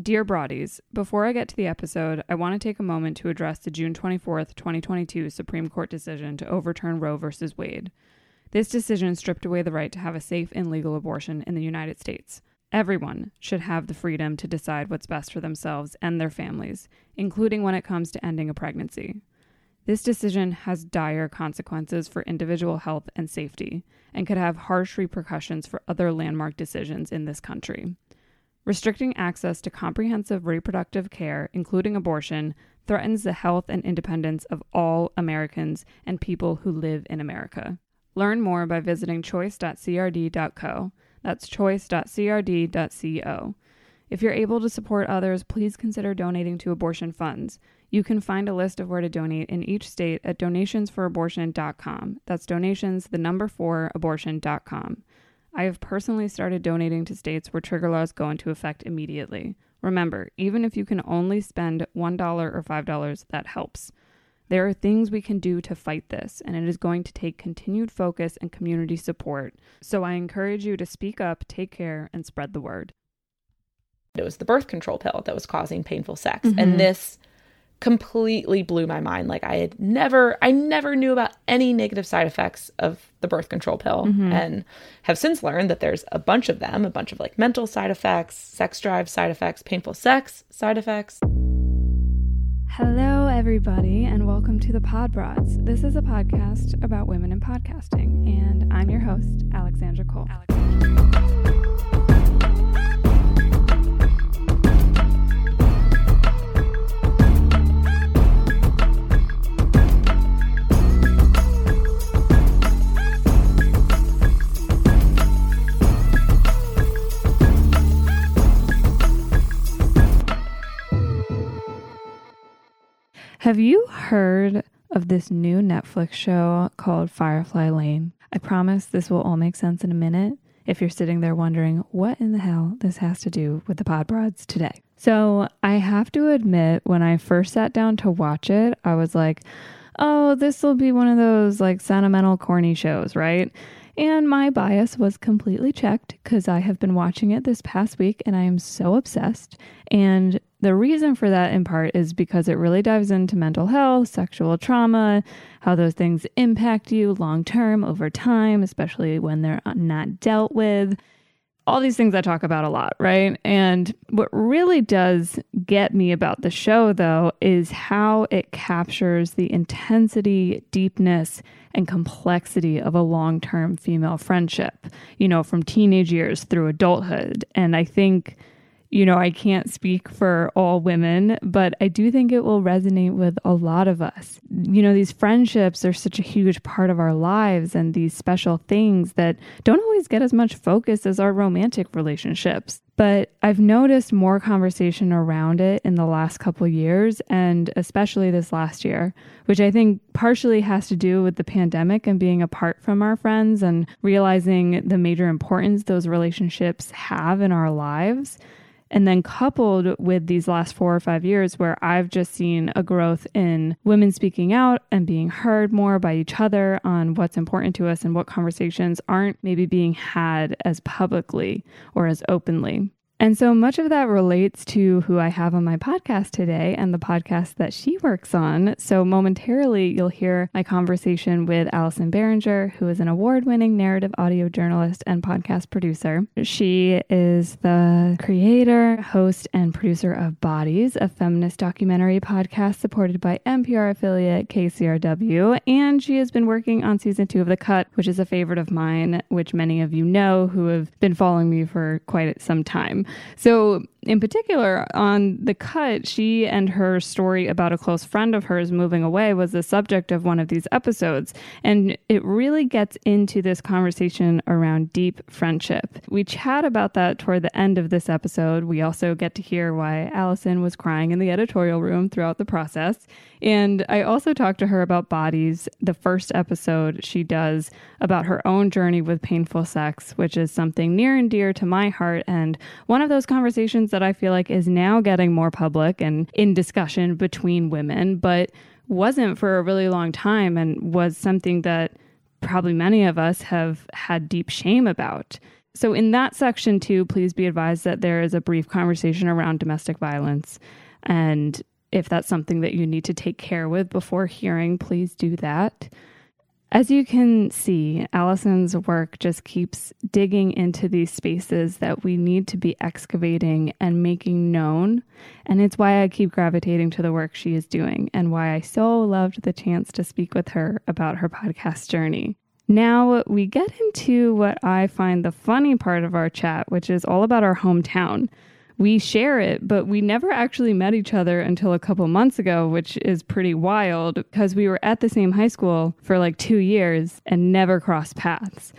Dear Broadies, before I get to the episode, I want to take a moment to address the June 24th, 2022 Supreme Court decision to overturn Roe v. Wade. This decision stripped away the right to have a safe and legal abortion in the United States. Everyone should have the freedom to decide what's best for themselves and their families, including when it comes to ending a pregnancy. This decision has dire consequences for individual health and safety and could have harsh repercussions for other landmark decisions in this country restricting access to comprehensive reproductive care, including abortion, threatens the health and independence of all Americans and people who live in America. Learn more by visiting choice.crd.co. That's choice.crd.co. If you're able to support others, please consider donating to abortion funds. You can find a list of where to donate in each state at donationsforabortion.com. That's donations, the number four, abortion.com. I have personally started donating to states where trigger laws go into effect immediately. Remember, even if you can only spend $1 or $5, that helps. There are things we can do to fight this, and it is going to take continued focus and community support. So I encourage you to speak up, take care, and spread the word. It was the birth control pill that was causing painful sex. Mm-hmm. And this completely blew my mind. Like I had never I never knew about any negative side effects of the birth control pill mm-hmm. and have since learned that there's a bunch of them, a bunch of like mental side effects, sex drive side effects, painful sex side effects. Hello everybody and welcome to the Pod Broads. This is a podcast about women in podcasting and I'm your host, Alexandra Cole. Alexandra. Have you heard of this new Netflix show called Firefly Lane? I promise this will all make sense in a minute if you're sitting there wondering what in the hell this has to do with the Pod Broads today. So, I have to admit, when I first sat down to watch it, I was like, oh, this will be one of those like sentimental, corny shows, right? And my bias was completely checked because I have been watching it this past week and I am so obsessed. And the reason for that, in part, is because it really dives into mental health, sexual trauma, how those things impact you long term over time, especially when they're not dealt with. All these things I talk about a lot, right? And what really does get me about the show, though, is how it captures the intensity, deepness, and complexity of a long term female friendship, you know, from teenage years through adulthood. And I think you know, I can't speak for all women, but I do think it will resonate with a lot of us. You know, these friendships are such a huge part of our lives and these special things that don't always get as much focus as our romantic relationships. But I've noticed more conversation around it in the last couple years and especially this last year, which I think partially has to do with the pandemic and being apart from our friends and realizing the major importance those relationships have in our lives. And then coupled with these last four or five years, where I've just seen a growth in women speaking out and being heard more by each other on what's important to us and what conversations aren't maybe being had as publicly or as openly. And so much of that relates to who I have on my podcast today and the podcast that she works on. So momentarily, you'll hear my conversation with Allison Behringer, who is an award winning narrative audio journalist and podcast producer. She is the creator, host, and producer of Bodies, a feminist documentary podcast supported by NPR affiliate KCRW. And she has been working on season two of The Cut, which is a favorite of mine, which many of you know who have been following me for quite some time. So in particular, on the cut, she and her story about a close friend of hers moving away was the subject of one of these episodes. And it really gets into this conversation around deep friendship. We chat about that toward the end of this episode. We also get to hear why Allison was crying in the editorial room throughout the process. And I also talked to her about bodies, the first episode she does about her own journey with painful sex, which is something near and dear to my heart. And one of those conversations that I feel like is now getting more public and in discussion between women, but wasn't for a really long time and was something that probably many of us have had deep shame about. So, in that section, too, please be advised that there is a brief conversation around domestic violence. And if that's something that you need to take care with before hearing, please do that. As you can see, Allison's work just keeps digging into these spaces that we need to be excavating and making known. And it's why I keep gravitating to the work she is doing and why I so loved the chance to speak with her about her podcast journey. Now we get into what I find the funny part of our chat, which is all about our hometown we share it, but we never actually met each other until a couple months ago, which is pretty wild because we were at the same high school for like two years and never crossed paths.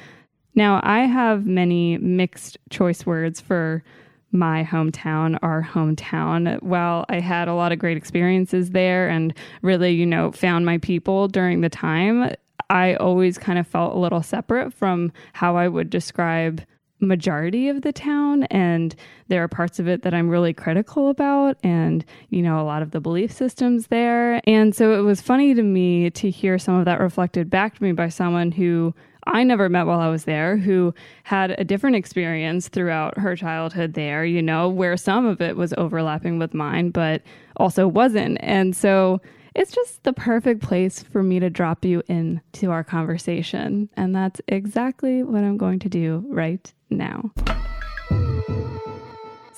Now, I have many mixed choice words for my hometown, our hometown. While I had a lot of great experiences there and really, you know, found my people during the time, I always kind of felt a little separate from how I would describe majority of the town and there are parts of it that I'm really critical about and you know a lot of the belief systems there and so it was funny to me to hear some of that reflected back to me by someone who I never met while I was there who had a different experience throughout her childhood there you know where some of it was overlapping with mine but also wasn't and so it's just the perfect place for me to drop you into our conversation. And that's exactly what I'm going to do right now.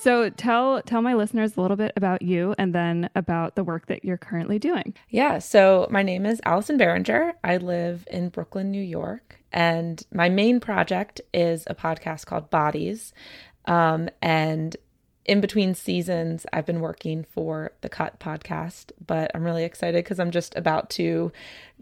So tell tell my listeners a little bit about you and then about the work that you're currently doing. Yeah, so my name is Allison Behringer. I live in Brooklyn, New York, and my main project is a podcast called Bodies. Um, and in between seasons, I've been working for the Cut podcast, but I'm really excited because I'm just about to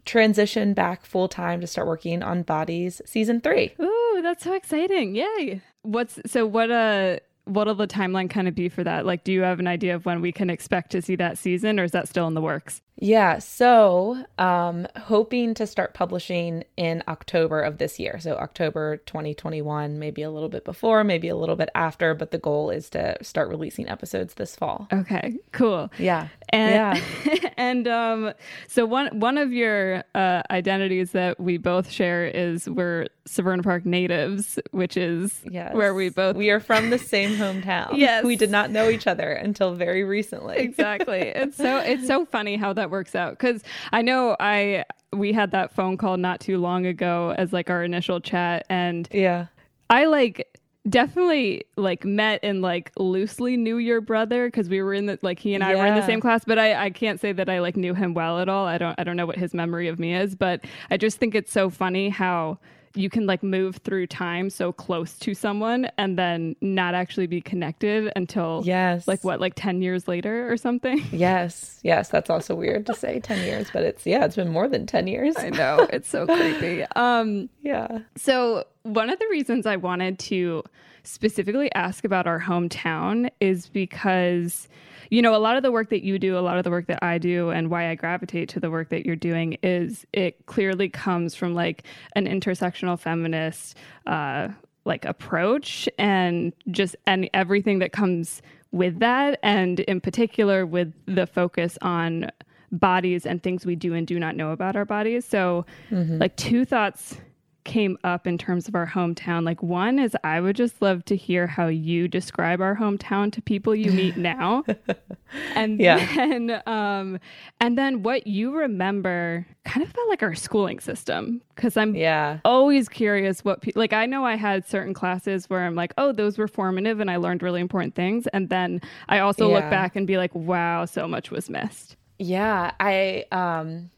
transition back full time to start working on Bodies season three. Ooh, that's so exciting! Yay! What's so what? Uh, what'll the timeline kind of be for that? Like, do you have an idea of when we can expect to see that season, or is that still in the works? Yeah, so um, hoping to start publishing in October of this year. So October 2021, maybe a little bit before, maybe a little bit after, but the goal is to start releasing episodes this fall. Okay, cool. Yeah. And yeah. and um so one one of your uh identities that we both share is we're Severna Park natives, which is yes. where we both We are from the same hometown. yes. We did not know each other until very recently. Exactly. it's so it's so funny how that works out. Because I know I we had that phone call not too long ago as like our initial chat and yeah. I like definitely like met and like loosely knew your brother because we were in the like he and I yeah. were in the same class but I I can't say that I like knew him well at all. I don't I don't know what his memory of me is but I just think it's so funny how you can like move through time so close to someone and then not actually be connected until yes. like what like 10 years later or something? Yes. Yes that's also weird to say 10 years but it's yeah it's been more than 10 years. I know. It's so creepy. Um yeah. so one of the reasons i wanted to specifically ask about our hometown is because you know, a lot of the work that you do, a lot of the work that I do, and why I gravitate to the work that you're doing is it clearly comes from like an intersectional feminist, uh, like approach and just and everything that comes with that and in particular with the focus on bodies and things we do and do not know about our bodies so mm-hmm. like two thoughts came up in terms of our hometown. Like one is I would just love to hear how you describe our hometown to people you meet now. and yeah. then um and then what you remember kind of about like our schooling system cuz I'm yeah. always curious what pe- like I know I had certain classes where I'm like, "Oh, those were formative and I learned really important things." And then I also yeah. look back and be like, "Wow, so much was missed." Yeah, I um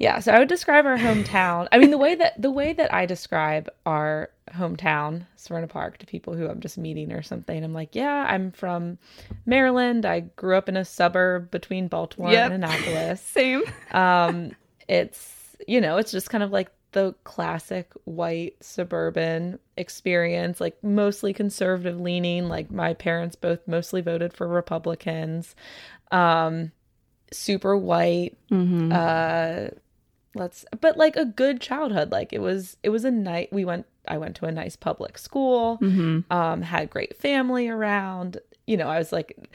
yeah, so I would describe our hometown. I mean, the way that the way that I describe our hometown, Severna Park, to people who I'm just meeting or something, I'm like, yeah, I'm from Maryland. I grew up in a suburb between Baltimore yep. and Annapolis. Same. Um, it's you know, it's just kind of like the classic white suburban experience, like mostly conservative leaning. Like my parents both mostly voted for Republicans. Um, super white. Mm-hmm. Uh let's but like a good childhood. Like it was it was a night we went i went to a nice public school mm-hmm. um had great family around you know, I was like,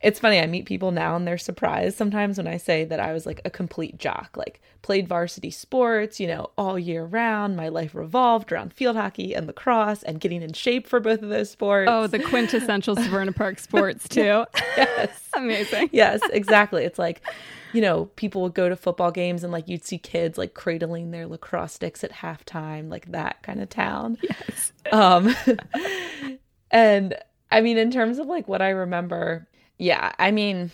it's funny. I meet people now and they're surprised sometimes when I say that I was like a complete jock, like played varsity sports, you know, all year round. My life revolved around field hockey and lacrosse and getting in shape for both of those sports. Oh, the quintessential Severna Park sports, too. yes. Amazing. Yes, exactly. It's like, you know, people would go to football games and like you'd see kids like cradling their lacrosse sticks at halftime, like that kind of Yes. Um, and I mean, in terms of like what I remember, yeah, I mean,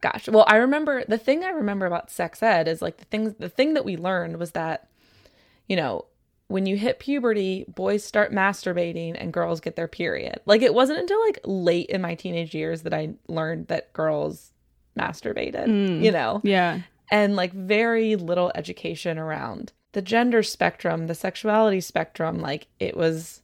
gosh, well, I remember the thing I remember about sex ed is like the things, the thing that we learned was that, you know, when you hit puberty, boys start masturbating and girls get their period. Like it wasn't until like late in my teenage years that I learned that girls masturbated, Mm. you know? Yeah. and like very little education around the gender spectrum, the sexuality spectrum. Like it was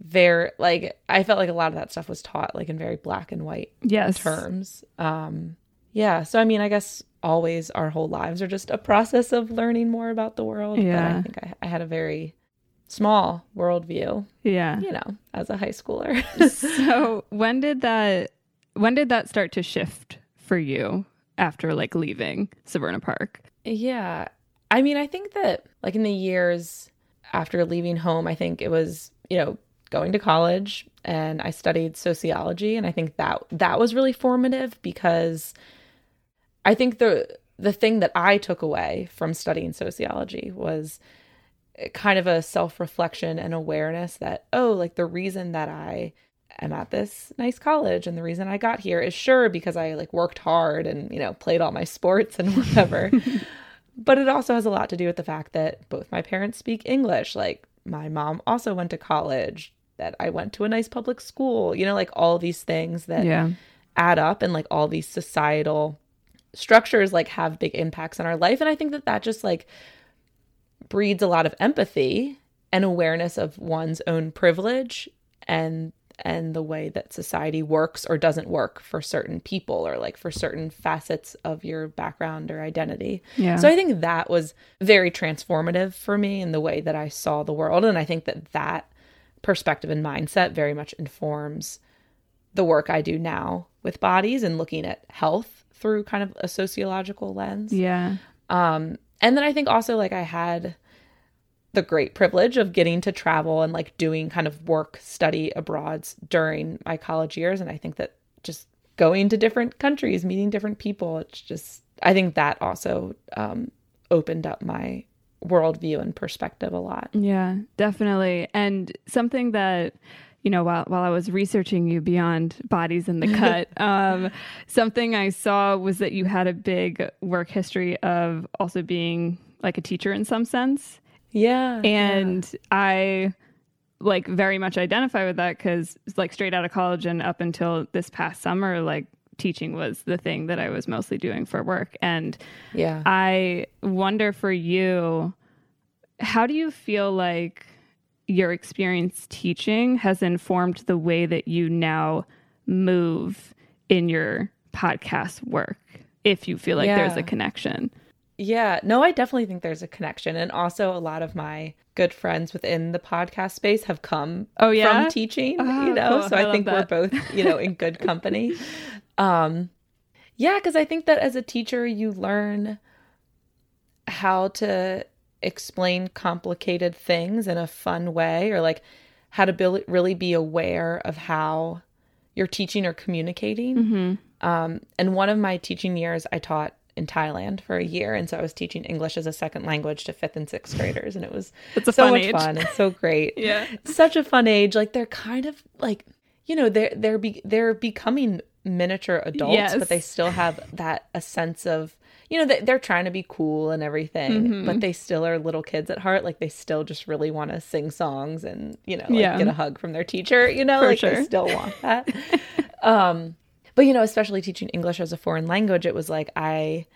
very like I felt like a lot of that stuff was taught like in very black and white Yes. terms. Um yeah, so I mean, I guess always our whole lives are just a process of learning more about the world. But Yeah. I think I, I had a very small worldview, Yeah. you know, as a high schooler. so when did that when did that start to shift for you after like leaving Severna Park? Yeah. I mean, I think that like in the years after leaving home, I think it was, you know, going to college and I studied sociology and I think that that was really formative because I think the the thing that I took away from studying sociology was kind of a self-reflection and awareness that oh, like the reason that I am at this nice college and the reason I got here is sure because I like worked hard and, you know, played all my sports and whatever. but it also has a lot to do with the fact that both my parents speak English. Like my mom also went to college, that I went to a nice public school, you know, like all these things that Yeah. add up and like all these societal structures like have big impacts on our life and i think that that just like breeds a lot of empathy and awareness of one's own privilege and and the way that society works or doesn't work for certain people or like for certain facets of your background or identity Yeah. so I think that was very transformative for me in the way that I saw the world. And I think that that perspective and mindset very much informs the work I do now with bodies and looking at health through kind of a sociological lens. yeah. Um, and then I think also like I had the great privilege of getting to travel and like doing kind of work study abroad during my college years. And I think that just going to different countries, meeting different people, it's just, I think that also um, opened up my worldview and perspective a lot. Yeah, definitely. And something that you know, while while I was researching you beyond bodies in the cut, um, something I saw was that you had a big work history of also being like a teacher in some sense. Yeah. And I like very much identify with that because like straight out of college and up until this past summer, like teaching was the thing that I was mostly doing for work. And yeah. I wonder for you, how do you feel like your experience teaching has informed the way that you now move in your podcast work? If you feel like there's a connection. Yeah, no, I definitely think there's a connection. And also, a lot of my good friends within the podcast space have come Oh, yeah? from teaching, Oh, you know, cool. so I I, think that. we're both, you know, in good company. Um, yeah, because I think that as a teacher, you learn how to explain complicated things in a fun way or like how to bil- really be aware of how you're teaching or communicating. Mm-hmm. Um, and one of my teaching years, I taught in Thailand for a year, and so I was teaching English as a second language to fifth and sixth graders, and it was It's so fun much age. fun and so great. Yeah. such a fun age. Like they're kind of like you know they're they're be, they're becoming miniature adults, Yes. but they still have that a sense of you know they, they're trying to be cool and everything, Mm-hmm. but they still are little kids at heart. Like they still just really want to sing songs and you know like Yeah. get a hug from their teacher. You know, For like sure. they still want that. um, but you know, especially teaching English as a foreign language, it was like I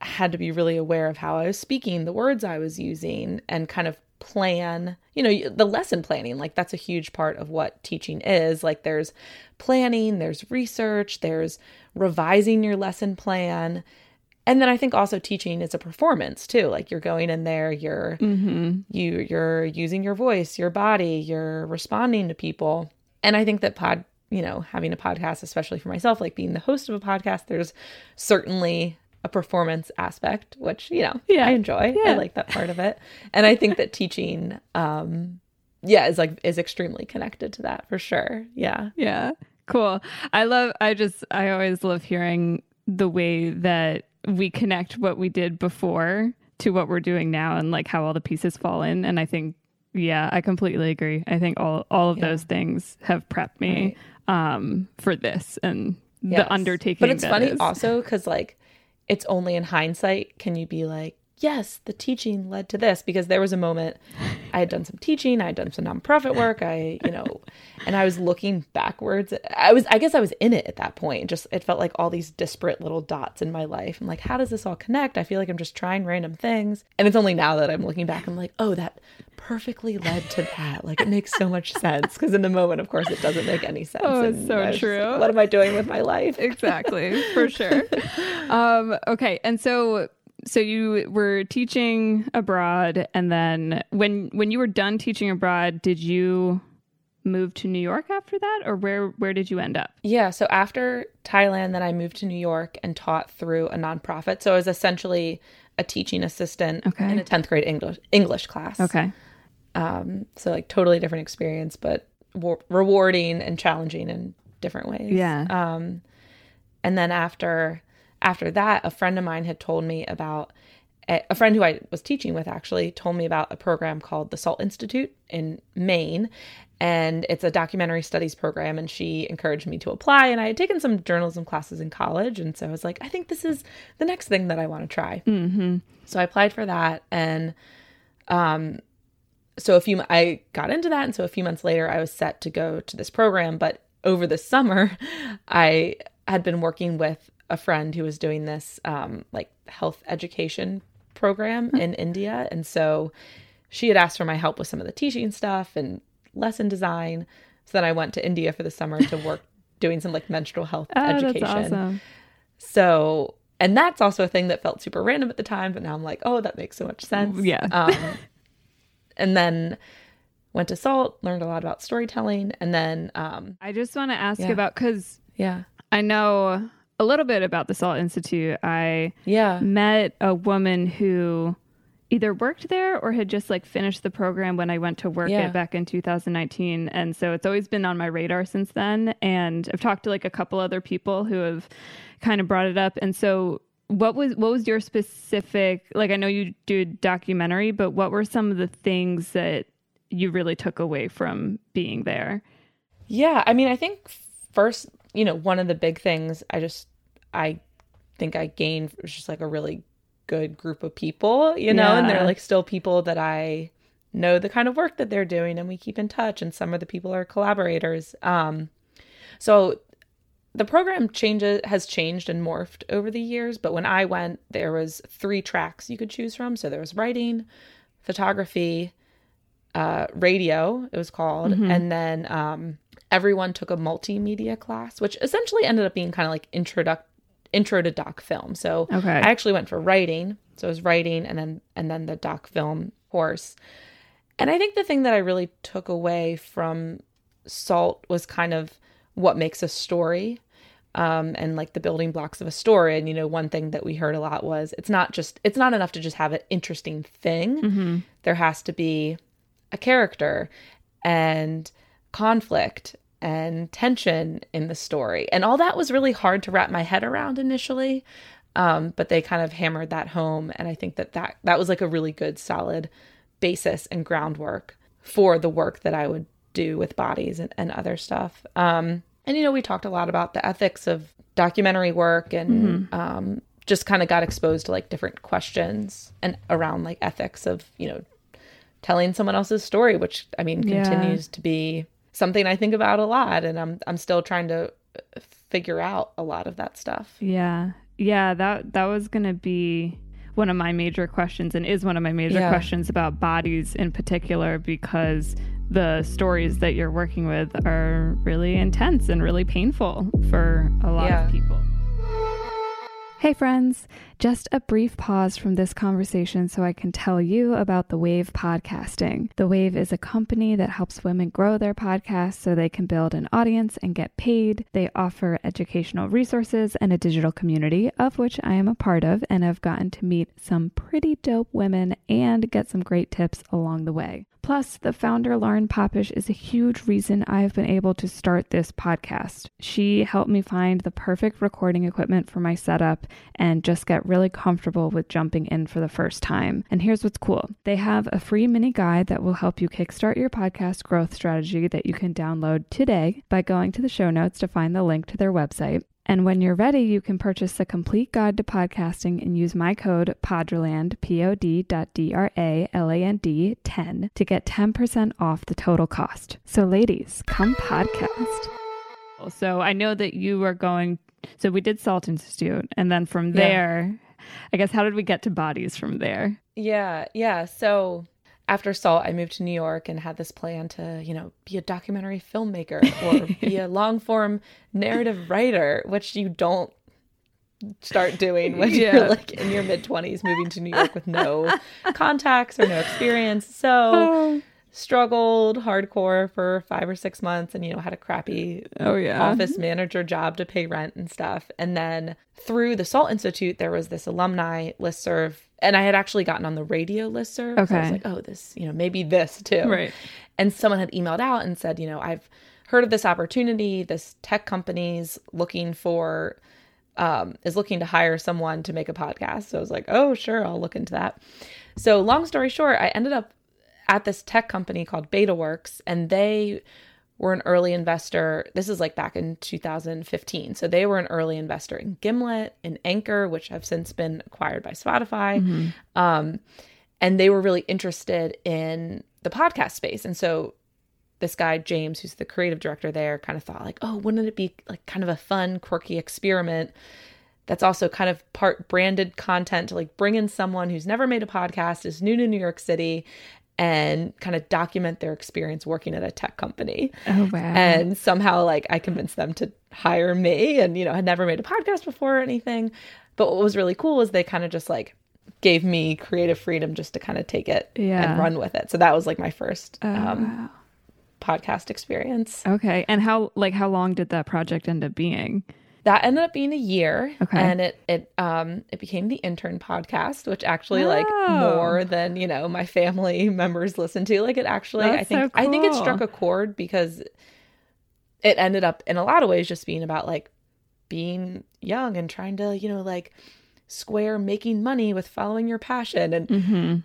had to be really aware of how I was speaking, the words I was using, and kind of plan, you know, the lesson planning. Like, that's a huge part of what teaching is. Like, there's planning, there's research, there's revising your lesson plan. And then I think also teaching is a performance too. Like you're going in there, you're Mm-hmm. you you're using your voice, your body, you're responding to people. And I think that pod you know, having a podcast, especially for myself, like being the host of a podcast, there's certainly a performance aspect, which, you know, Yeah. I enjoy. Yeah. I like that part of it. And I think that teaching, um, yeah, is like is extremely connected to that for sure. Yeah. Yeah. Cool. I love I just I always love hearing the way that we connect what we did before to what we're doing now and like how all the pieces fall in and I think yeah, I completely agree. I think all all of Yeah. those things have prepped me um for this and Yes. the undertaking But it's funny is. also because like it's only in hindsight can you be like, yes, the teaching led to this because there was a moment I had done some teaching, I had done some nonprofit work, I you know, and I was looking backwards. I was I guess I was in it at that point. Just it felt like all these disparate little dots in my life. I'm like, how does this all connect? I feel like I'm just trying random things, and it's only now that I'm looking back. I'm like, oh, that perfectly led to that. Like it makes so much sense because in the moment, of course, it doesn't make any sense. Oh, it's so was true. what am I doing with my life? exactly for sure um okay and so so you were teaching abroad and then when when you were done teaching abroad did you move to new york after that or where where did you end up Yeah. So after Thailand, then I moved to New York and taught through a nonprofit. So I was essentially a teaching assistant Okay. in a 10th grade English English class. okay Um, so like totally different experience, but wa- rewarding and challenging in different ways. Yeah. Um, and then after after that, a friend of mine had told me about a, friend who I was teaching with actually told me about a program called the Salt Institute in Maine. And it's a documentary studies program, and she encouraged me to apply. And I had taken some journalism classes in college, and so I was like, I think this is the next thing that I want to try. mm-hmm. So I applied for that, and um, so a few I got into that, and so a few months later, I was set to go to this program. But over the summer, I had been working with a friend who was doing this um, like health education program in India, and so she had asked for my help with some of the teaching stuff and lesson design. So then I went to India for the summer to work doing some like menstrual health oh education. that's awesome So, and that's also a thing that felt super random at the time, but now I'm like, oh, that makes so much sense. Yeah. Um, and then went to Salt, learned a lot about storytelling, and then, um, i just want to ask Yeah. about because yeah, i know a little bit about the salt institute i yeah, met a woman who either worked there or had just like finished the program when I went to work Yeah. it back in 2019. And so it's always been on my radar since then. And I've talked to like a couple other people who have kind of brought it up. And so what was what was your specific like I know you do documentary, but what were some of the things that you really took away from being there? yeah. I mean, I think first, you know, one of the big things I just, I think I gained was just like a really good group of people, you know, and they're like still people that I know the kind of work that they're doing and we keep in touch and some of the people are collaborators. Um so the program changes has changed and morphed over the years, but when I went there was three tracks you could choose from. So there was writing, photography, uh radio it was called, and then um everyone took a multimedia class, which essentially ended up being kind of like introduc intro to doc film. So Okay. I actually went for writing. So it was writing and then and then the doc film course. And I think the thing that I really took away from Salt was kind of what makes a story. Um, and like the building blocks of a story. And you know, one thing that we heard a lot was it's not just it's not enough to just have an interesting thing. There has to be a character and conflict and tension in the story. And all that was really hard to wrap my head around initially. Um, but they kind of hammered that home. And I think that, that that was like a really good, solid basis and groundwork for the work that I would do with bodies and, and other stuff. Um, and, you know, we talked a lot about the ethics of documentary work and um, just kind of got exposed to like different questions and around like ethics of, you know, telling someone else's story, which I mean Yeah. continues to be something I think about a lot, and I'm I'm still trying to uh, figure out a lot of that stuff. Yeah. Yeah, that that was going to be one of my major questions and is one of my major Yeah. questions about bodies in particular because the stories that you're working with are really intense and really painful for a lot Yeah. of people. Hey, friends. Just a brief pause from this conversation so I can tell you about The Wave Podcasting. The Wave is a company that helps women grow their podcasts so they can build an audience and get paid. They offer educational resources and a digital community, of which I am a part of, and have gotten to meet some pretty dope women and get some great tips along the way. Plus, the founder, Lauren Popish, is a huge reason I've been able to start this podcast. She helped me find the perfect recording equipment for my setup and just get really comfortable with jumping in for the first time. And here's what's cool they have a free mini guide that will help you kickstart your podcast growth strategy that you can download today by going to the show notes to find the link to their website. And when you're ready, you can purchase the complete guide to podcasting and use my code PODRALAND, P-O-D.D-R-A-L-A-N-D 10 to get 10% off the total cost. So ladies, come podcast. So I know that you are going, so we did Salt Institute. And then from there, I guess, how did we get to bodies from there? Yeah, yeah. So after Salt, I moved to New York and had this plan to, you know, be a documentary filmmaker or be a long form narrative writer, which you don't start doing when Yeah. you're like in your mid 20s moving to New York with no contacts or no experience. So Oh, struggled hardcore for five or six months and, you know, had a crappy oh yeah. office manager job to pay rent and stuff. And then through the Salt Institute, there was this alumni listserv. And I had actually gotten on the radio listserv. So I was Okay. like, oh, this, you know, maybe this too. Right. And someone had emailed out and said, you know, I've heard of this opportunity. This tech company's looking for, um, is looking to hire someone to make a podcast. So I was like, oh, sure, I'll look into that. So long story short, I ended up at this tech company called BetaWorks, and they were an early investor. This is like back in 2015. So they were an early investor in Gimlet, in Anchor, which have since been acquired by Spotify. Um, and they were really interested in the podcast space. And so this guy, James, who's the creative director there, kind of thought, like, oh, wouldn't it be like kind of a fun, quirky experiment that's also kind of part branded content to like bring in someone who's never made a podcast, is new to New York City, and kind of document their experience working at a tech company. Oh wow. And somehow, like, I convinced them to hire me and, you know, had never made a podcast before or anything. But what was really cool is they kind of just like gave me creative freedom just to kind of take it Yeah. and run with it. So that was like my first Oh, um, wow. podcast experience. Okay. And how like how long did that project end up being? That ended up being a year, Okay. and it it um it became the intern podcast, which actually like Oh. more than you know my family members listen to. Like it actually, I think so I think it struck a chord because it ended up in a lot of ways just being about like being young and trying to you know like square making money with following your passion and Mm-hmm.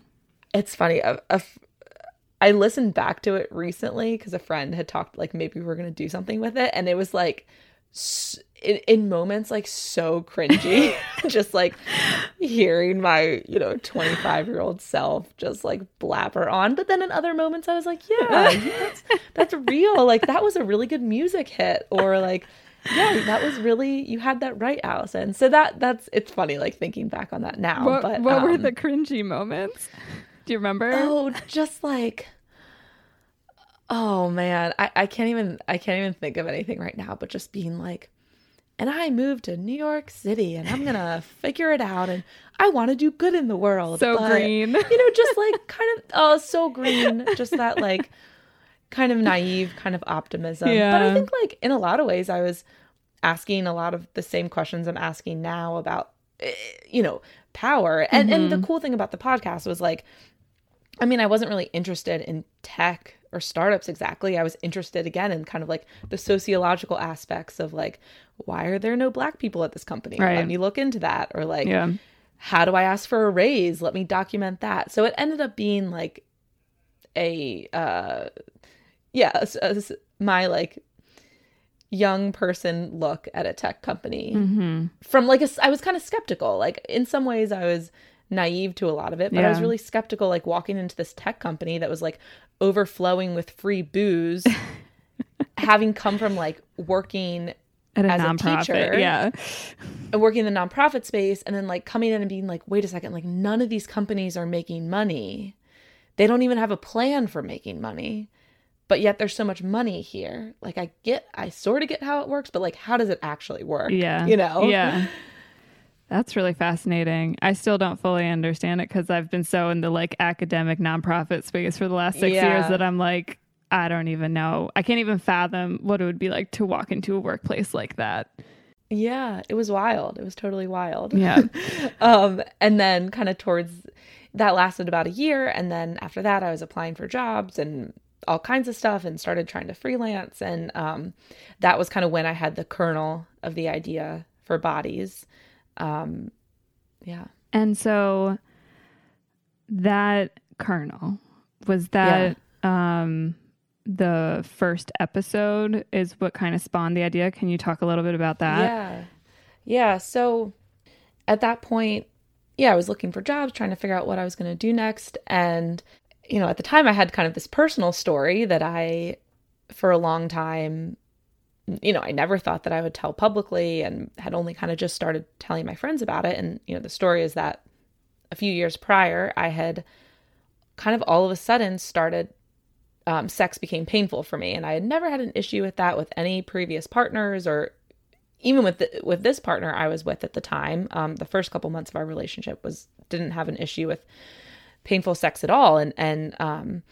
it's funny a, a i listened back to it recently because a friend had talked like maybe we are going to do something with it and it was like s- in, in moments like so cringy just like hearing my you know 25 year old self just like blabber on but then in other moments i was like yeah that's, that's real like that was a really good music hit or like yeah that was really you had that right allison so that that's it's funny like thinking back on that now What, but what were um, the cringy moments? Do you remember? Oh, just like oh man, I, I can't even I can't even think of anything right now, but just being like, and I moved to New York City and I'm gonna figure it out and I want to do good in the world. so but, green. You know, just like kind of oh so green, just that like kind of naive kind of optimism. But I think like in a lot of ways I was asking a lot of the same questions I'm asking now about eh, you know, power. And and the cool thing about the podcast was like I mean, I wasn't really interested in tech or startups exactly. I was interested again in kind of like the sociological aspects of like, why are there no black people at this company? Right. Let me look into that. Or like, yeah. how do I ask for a raise? Let me document that. So it ended up being like a, uh, yeah, my like young person look at a tech company Mm-hmm. from like a, I was kind of skeptical. Like in some ways, I was naive to a lot of it, but I was really skeptical. Like walking into this tech company that was like overflowing with free booze, having come from like working At a As a teacher. yeah. and working in the nonprofit space, and then like coming in and being like, wait a second, like none of these companies are making money. They don't even have a plan for making money. But yet there's so much money here. Like I get I sort of get how it works, but like how does it actually work? Yeah. You know? Yeah. That's really fascinating. I still don't fully understand it because I've been so in the like academic nonprofit space for the last six Yeah. years that I'm like, I don't even know. I can't even fathom what it would be like to walk into a workplace like that. Yeah, it was wild. It was totally wild. Yeah. um, and then kind of towards that lasted about a year, and then after that, I was applying for jobs and all kinds of stuff, and started trying to freelance, and um, that was kind of when I had the kernel of the idea for bodies. Um, yeah, And so that kernel was that um the first episode is what kind of spawned the idea. Can you talk a little bit about that? yeah, yeah. So at that point, yeah, I was looking for jobs, trying to figure out what I was going to do next, and you know, at the time, I had kind of this personal story that I, for a long time, you know, I never thought that I would tell publicly and had only kind of just started telling my friends about it. And, you know, the story is that a few years prior, I had kind of all of a sudden started, um, sex became painful for me. And I had never had an issue with that with any previous partners or even with the, with this partner I was with at the time. Um, the first couple months of our relationship was didn't have an issue with painful sex at all. And, and, um,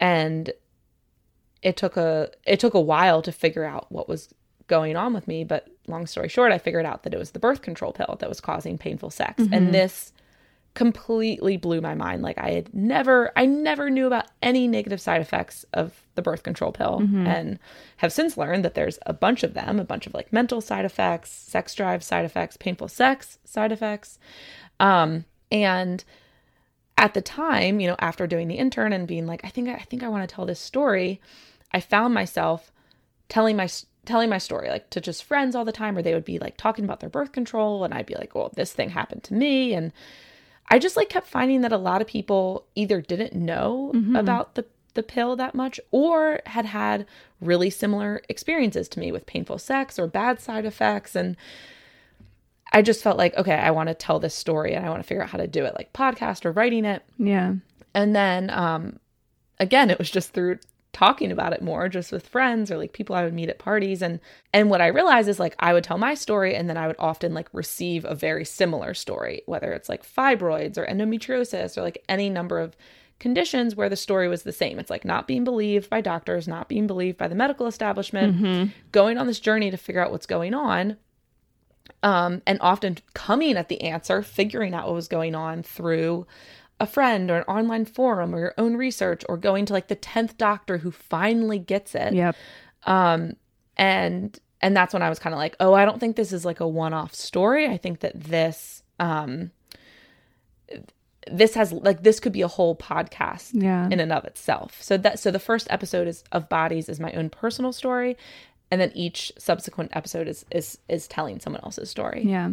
and it took a it took a while to figure out what was going on with me but long story short i figured out that it was the birth control pill that was causing painful sex. And this completely blew my mind. Like i had never i never knew about any negative side effects of the birth control pill and have since learned that there's a bunch of them a bunch of like mental side effects sex drive side effects painful sex side effects. Um and at the time, you know, after doing the intern and being like, I think I think I want to tell this story, I found myself telling my telling my story like to just friends all the time, or they would be like talking about their birth control, and I'd be like, well, this thing happened to me, and I just like kept finding that a lot of people either didn't know about the the pill that much or had had really similar experiences to me with painful sex or bad side effects and I just felt like, okay, I want to tell this story and I want to figure out how to do it, like podcast or writing it. Yeah. And then um, again, it was just through talking about it more, just with friends or like people I would meet at parties. And and what I realized is like I would tell my story and then I would often like receive a very similar story, whether it's like fibroids or endometriosis or like any number of conditions where the story was the same. It's like not being believed by doctors, not being believed by the medical establishment, going on this journey to figure out what's going on um, and often coming at the answer, figuring out what was going on through a friend or an online forum or your own research or going to like the 10th doctor who finally gets it. Yep. Um, and and that's when I was kind of like, oh, I don't think this is like a one-off story. I think that this um this has like this could be a whole podcast Yeah. in and of itself. So that so the first episode is of bodies is my own personal story, and then each subsequent episode is is is telling someone else's story. Yeah.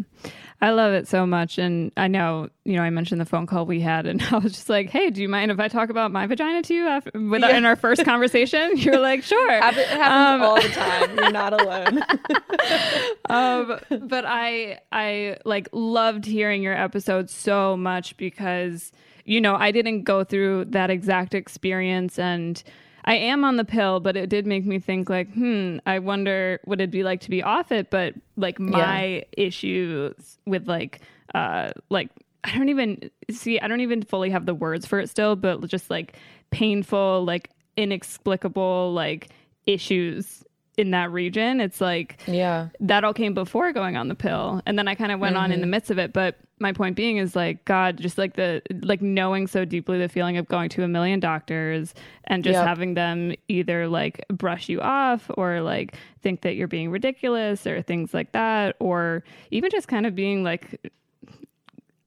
I love it so much. And I know, you know, I mentioned the phone call we had, and I was just like, hey, do you mind if I talk about my vagina to you after, with, Yeah. in our first conversation? You're like, sure. It happens Um, all the time. You're not alone. um, but I I like loved hearing your episode so much because you know I didn't go through that exact experience and I am on the pill, but it did make me think like, hmm, I wonder what it'd be like to be off it. But like my issues with like uh like I don't even see I don't even fully have the words for it still, but just like painful, like inexplicable like issues in that region. It's like yeah. that all came before going on the pill and then i kind of went on in the mm-hmm. midst of it but my point being is like god just like the like knowing so deeply the feeling of going to a million doctors and just Yep. having them either like brush you off or like think that you're being ridiculous or things like that or even just kind of being like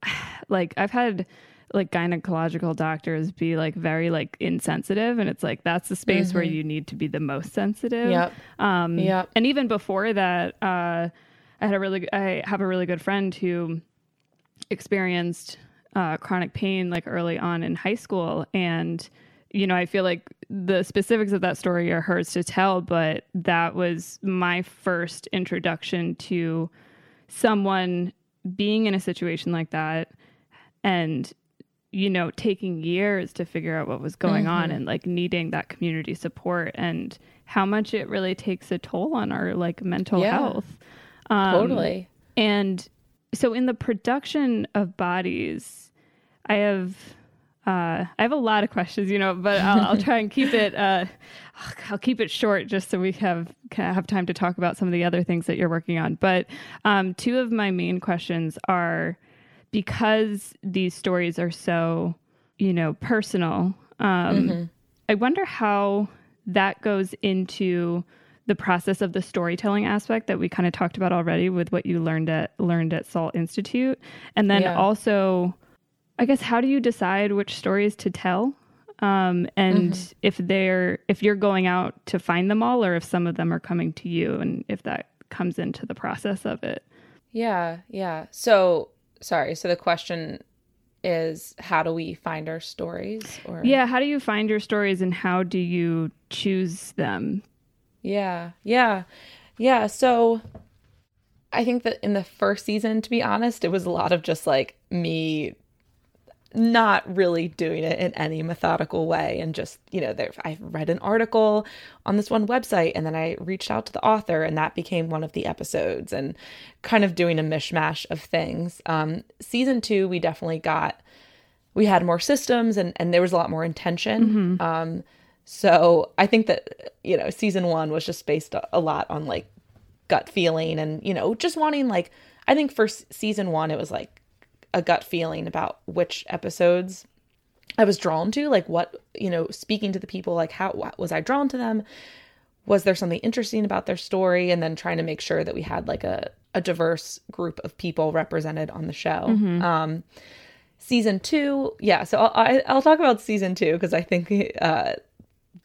like i've had like gynecological doctors be like very like insensitive and it's like that's the space where you need to be the most sensitive Yep. um, Yep. And even before that, uh, I had a really, I have a really good friend who experienced uh, chronic pain like early on in high school, and you know, I feel like the specifics of that story are hers to tell, but that was my first introduction to someone being in a situation like that, and you know, taking years to figure out what was going on and like needing that community support and how much it really takes a toll on our like mental Yeah. health. Um, Totally. And so in the production of bodies, I have uh, I have a lot of questions, you know, but I'll, I'll try and keep it. Uh, I'll keep it short, just so we have have time to talk about some of the other things that you're working on. But um, two of my main questions are because these stories are so, you know, personal. Um, mm-hmm. I wonder how that goes into the process of the storytelling aspect that we kind of talked about already with what you learned at learned at Salt Institute, and then yeah. also I guess how do you decide which stories to tell? Um, and mm-hmm. if they're if you're going out to find them all or if some of them are coming to you and if that comes into the process of it. Yeah, yeah. So sorry, so the question is how do we find our stories or Yeah, how do you find your stories and how do you choose them? Yeah. Yeah. Yeah, so I think that in the first season to be honest, it was a lot of just like me not really doing it in any methodical way and just you know i read an article on this one website and then i reached out to the author and that became one of the episodes and kind of doing a mishmash of things um, season two we definitely got we had more systems and and there was a lot more intention mm-hmm. um, so i think that you know season one was just based a lot on like gut feeling and you know just wanting like i think for season one it was like a gut feeling about which episodes I was drawn to, like what, you know, speaking to the people, like how what, was I drawn to them? Was there something interesting about their story? And then trying to make sure that we had like a, a diverse group of people represented on the show. Mm-hmm. Um, season two, yeah. So I'll, I, will i will talk about season two because I think uh,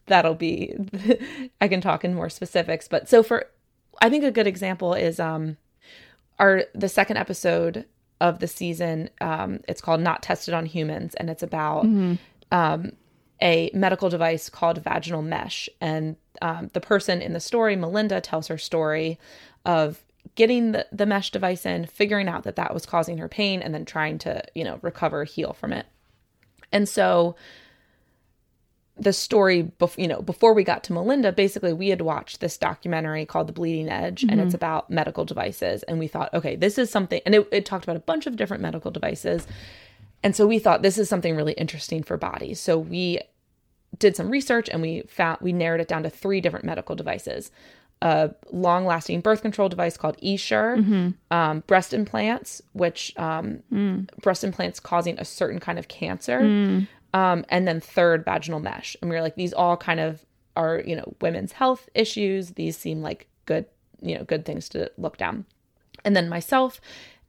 that'll be, I can talk in more specifics. But so for, I think a good example is um, our the second episode of the season. Um, it's called Not Tested on Humans, and it's about mm-hmm. um, a medical device called vaginal mesh. And um, the person in the story, Melinda, tells her story of getting the, the mesh device in, figuring out that that was causing her pain, and then trying to, you know, recover, heal from it. And so the story bef- you know before we got to melinda basically we had watched this documentary called the bleeding edge mm-hmm. and it's mm-hmm. about medical devices and we thought okay this is something and it, it talked about a bunch of different medical devices and so we thought this is something really interesting for bodies so we did some research and we found we narrowed it down to three different medical devices a long lasting birth control device called Essure, mm-hmm. um, breast implants, which um, mm. breast implants causing a certain kind of cancer, mm. Um, and then third, vaginal mesh. And we were like, these all kind of are, you know, women's health issues. These seem like good, you know, good things to look down. And then myself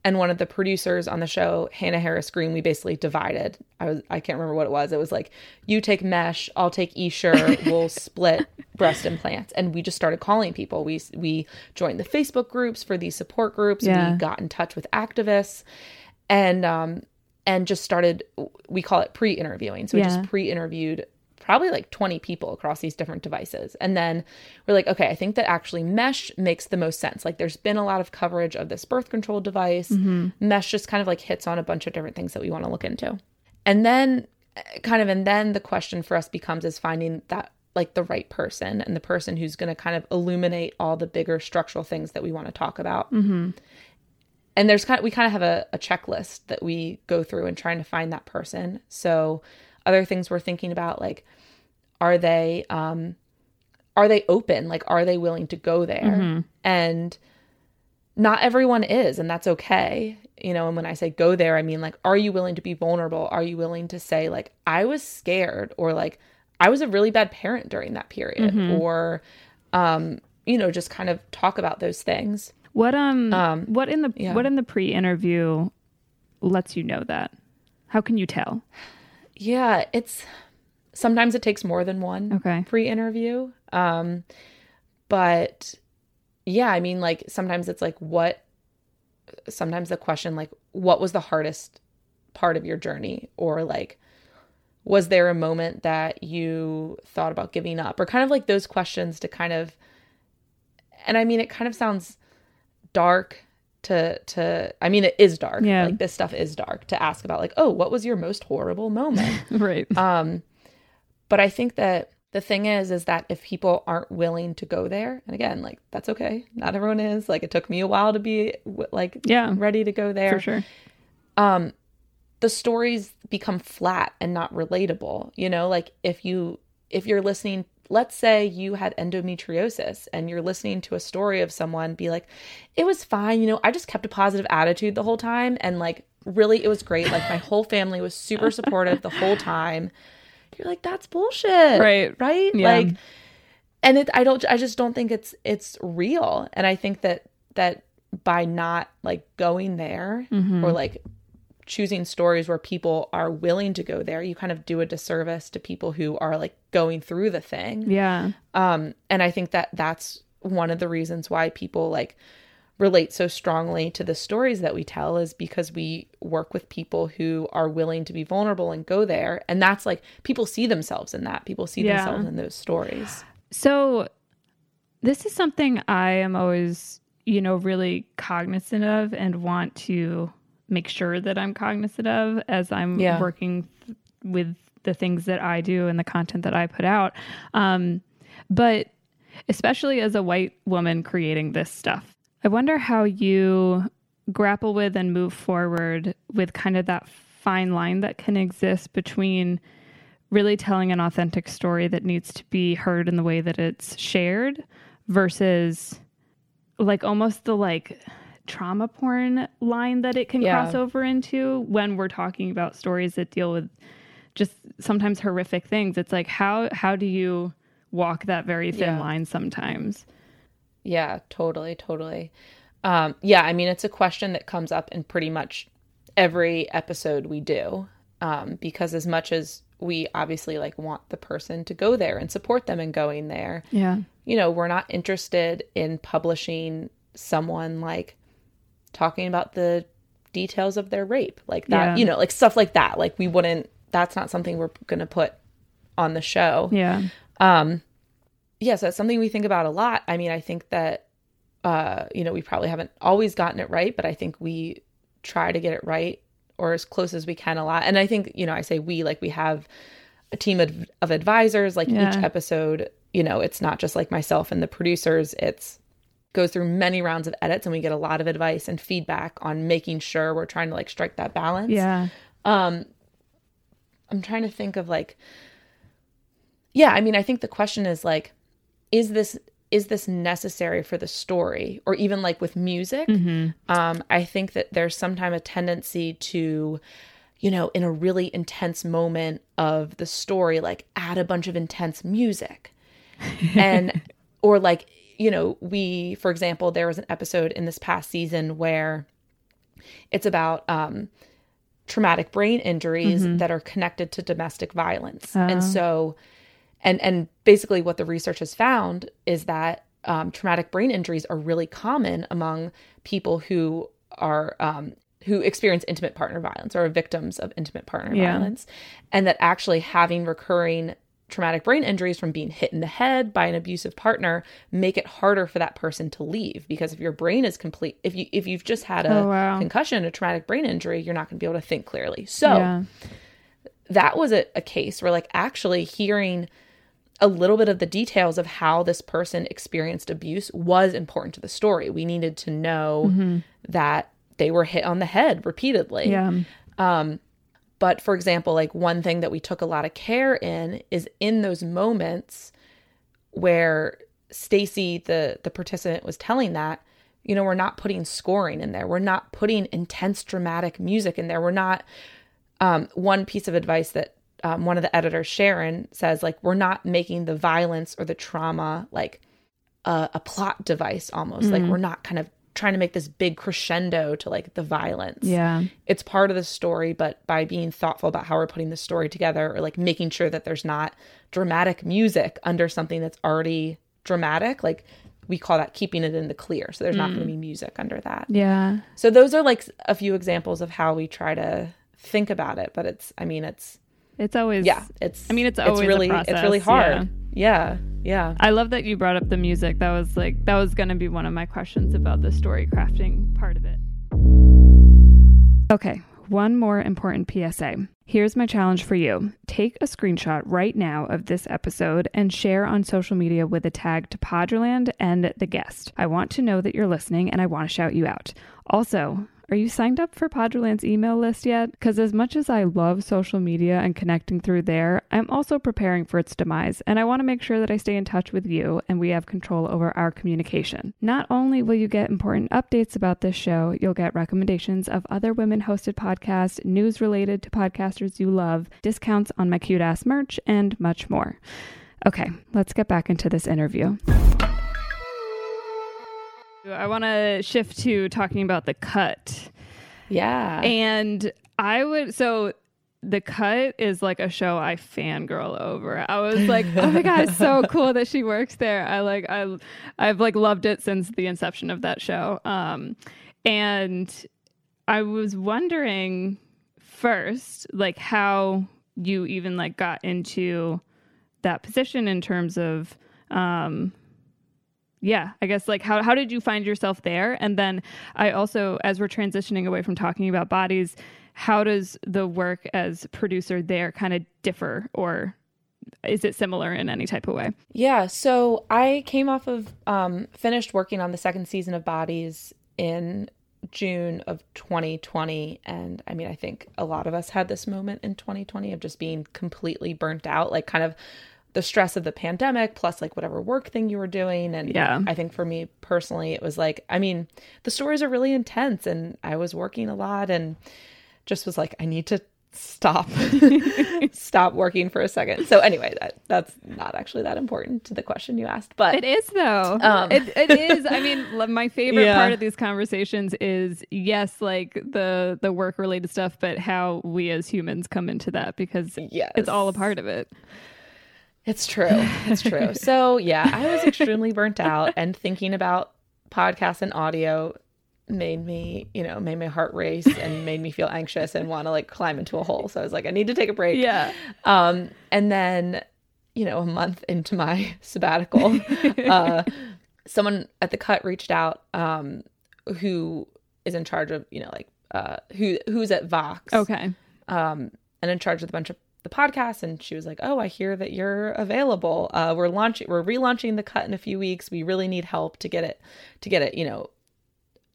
and one of the producers on the show, Hannah Harris Green, we basically divided. I was I can't remember what it was. It was like you take mesh, I'll take Essure, we'll split breast implants, and we just started calling people. We we joined the Facebook groups for these support groups. Yeah. We got in touch with activists, and um, and just started we call it pre-interviewing. So we just pre-interviewed probably like 20 people across these different devices. And then we're like okay i think that actually mesh makes the most sense. Like there's been a lot of coverage of this birth control device. Mm-hmm. mesh just kind of like hits on a bunch of different things that we want to look into. And then kind of and then the question for us becomes is finding that like the right person and the person who's going to kind of illuminate all the bigger structural things that we want to talk about. Mm-hmm and there's kind of we kind of have a, a checklist that we go through and trying to find that person. So other things we're thinking about like are they um are they open? Like are they willing to go there? Mm-hmm. and not everyone is and that's okay. You know and when i say go there i mean like are you willing to be vulnerable? Are you willing to say like i was scared or like i was a really bad parent during that period mm-hmm. or um you know just kind of talk about those things what um, um what in the yeah. what in the pre-interview lets you know that? How can you tell? Yeah, it's sometimes it takes more than one okay. pre-interview. Um but yeah, I mean like sometimes it's like what sometimes the question like what was the hardest part of your journey or like was there a moment that you thought about giving up or kind of like those questions to kind of and I mean it kind of sounds dark to to I mean it is dark. Yeah. Like this stuff is dark to ask about like, "Oh, what was your most horrible moment?" right. Um but I think that the thing is is that if people aren't willing to go there and again like that's okay not everyone is like it took me a while to be like yeah ready to go there for sure um the stories become flat and not relatable you know like if you if you're listening let's say you had endometriosis and you're listening to a story of someone be like it was fine you know i just kept a positive attitude the whole time and like really it was great like my whole family was super supportive the whole time. You're like that's bullshit. Right. Right? Yeah. like and it i don't i just don't think it's it's real. And i think that that by not like going there mm-hmm. or like choosing stories where people are willing to go there you kind of do a disservice to people who are like going through the thing yeah um and i think that that's one of the reasons why people like relate so strongly to the stories that we tell is because we work with people who are willing to be vulnerable and go there. And that's like people see themselves in that. People see yeah. themselves in those stories. So, this is something I am always, you know, really cognizant of and want to make sure that I'm cognizant of as I'm yeah. working th- with the things that I do and the content that I put out. Um, but especially as a white woman creating this stuff, I wonder how you grapple with and move forward with kind of that fine line that can exist between really telling an authentic story that needs to be heard in the way that it's shared versus like almost the like trauma porn line that it can yeah. cross over into when we're talking about stories that deal with just sometimes horrific things it's like how how do you walk that very thin yeah. line sometimes yeah, totally, totally. Um, yeah, I mean, it's a question that comes up in pretty much every episode we do. Um, because as much as we obviously like want the person to go there and support them in going there, yeah, you know, we're not interested in publishing someone like talking about the details of their rape, like that, yeah. you know, like stuff like that. Like we wouldn't. That's not something we're gonna put on the show. Yeah. Um, yes, that's something we think about a lot. I mean, I think that uh, you know, we probably haven't always gotten it right, but I think we try to get it right or as close as we can a lot. And I think, you know, I say we like we have a team of, of advisors like yeah. each episode, you know, it's not just like myself and the producers, it's goes through many rounds of edits and we get a lot of advice and feedback on making sure we're trying to like strike that balance. Yeah. Um I'm trying to think of like yeah, I mean, I think the question is like is this is this necessary for the story or even like with music mm-hmm. um, i think that there's sometimes a tendency to you know in a really intense moment of the story like add a bunch of intense music and or like you know we for example there was an episode in this past season where it's about um, traumatic brain injuries mm-hmm. that are connected to domestic violence and oh. so and and basically what the research has found is that um, traumatic brain injuries are really common among people who are um, who experience intimate partner violence or are victims of intimate partner yeah. violence and that actually having recurring traumatic brain injuries from being hit in the head by an abusive partner make it harder for that person to leave because if your brain is complete if you if you've just had a oh, wow. concussion a traumatic brain injury you're not going to be able to think clearly so yeah. that was a, a case where like actually hearing a little bit of the details of how this person experienced abuse was important to the story. We needed to know mm-hmm. that they were hit on the head repeatedly. Yeah. Um, but for example, like one thing that we took a lot of care in is in those moments where Stacy, the the participant, was telling that, you know, we're not putting scoring in there. We're not putting intense dramatic music in there. We're not. Um, one piece of advice that um, one of the editors, Sharon, says like we're not making the violence or the trauma like a, a plot device almost. Mm-hmm. Like we're not kind of trying to make this big crescendo to like the violence. Yeah. It's part of the story, but by being thoughtful about how we're putting the story together or like making sure that there's not dramatic music under something that's already dramatic, like we call that keeping it in the clear. So there's mm. not going to be music under that. Yeah. So those are like a few examples of how we try to think about it, but it's I mean it's it's always yeah. It's I mean it's always it's really it's really hard. Yeah. Yeah. yeah. I love that you brought up the music. That was like that was going to be one of my questions about the story crafting part of it. Okay, one more important PSA. Here's my challenge for you take a screenshot right now of this episode and share on social media with a tag to Poddraland and the guest. I want to know that you're listening and I want to shout you out. Also, are you signed up for Poddraland's email list yet? Because as much as I love social media and connecting through there, I'm also preparing for its demise, and I want to make sure that I stay in touch with you and we have control over our communication. Not only will you get important updates about this show, you'll get recommendations of other women hosted podcasts, news related to podcasters you love, discounts on my cute ass merch, and much more. Okay, let's get back into this interview. I want to shift to talking about the cut. Yeah. And I would, so the cut is like a show I fangirl over. I was like, oh my god, it's so cool that she works there. I like I I've like loved it since the inception of that show. Um and I was wondering first like how you even like got into that position in terms of um yeah i guess like how, how did you find yourself there? And then i also as we're transitioning away from talking about bodies how does the work as producer there kind of differ or is it similar in any type of way? Yeah so i came off of um, finished working on the second season of bodies in june of 2020 and i mean i think a lot of us had this moment in 2020 of just being completely burnt out like kind of the stress of the pandemic plus like whatever work thing you were doing. And yeah. I think for me personally it was like i mean the stories are really intense and i was working a lot and just was like i need to stop stop working for a second. So anyway that that's not actually that important to the question you asked but it is though. Um, it, it is. I mean my favorite yeah. part of these conversations is yes like the the work related stuff but how we as humans come into that because yes. it's all a part of it it's true. It's true. so, yeah, I was extremely burnt out and thinking about podcasts and audio made me, you know, made my heart race and made me feel anxious and want to like climb into a hole. So I was like, I need to take a break. Yeah. Um, and then, you know, a month into my sabbatical, uh, someone at the cut reached out, um, who is in charge of, you know, like, uh, who, who's at Vox. Okay. Um, and in charge of a bunch of the podcast and she was like oh i hear that you're available. Uh, we're launching we're relaunching the cut in a few weeks. We really need help to get it to get it you know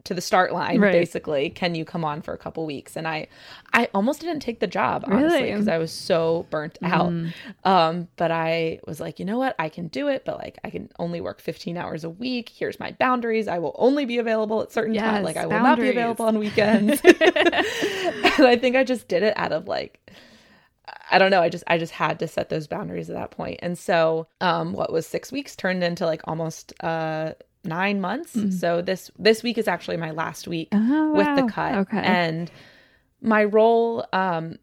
to the start line right. basically. Can you come on for a couple weeks? And i i almost didn't take the job honestly because really? i was so burnt out. Mm. um but i was like you know what? I can do it but like i can only work 15 hours a week. Here's my boundaries. I will only be available at certain yes, times like i will boundaries. not be available on weekends. And i think i just did it out of like I don't know. I just I just had to set those boundaries at that point. And so um what was 6 weeks turned into like almost uh 9 months. Mm-hmm. So this this week is actually my last week oh, with wow. the cut. Okay. And my role um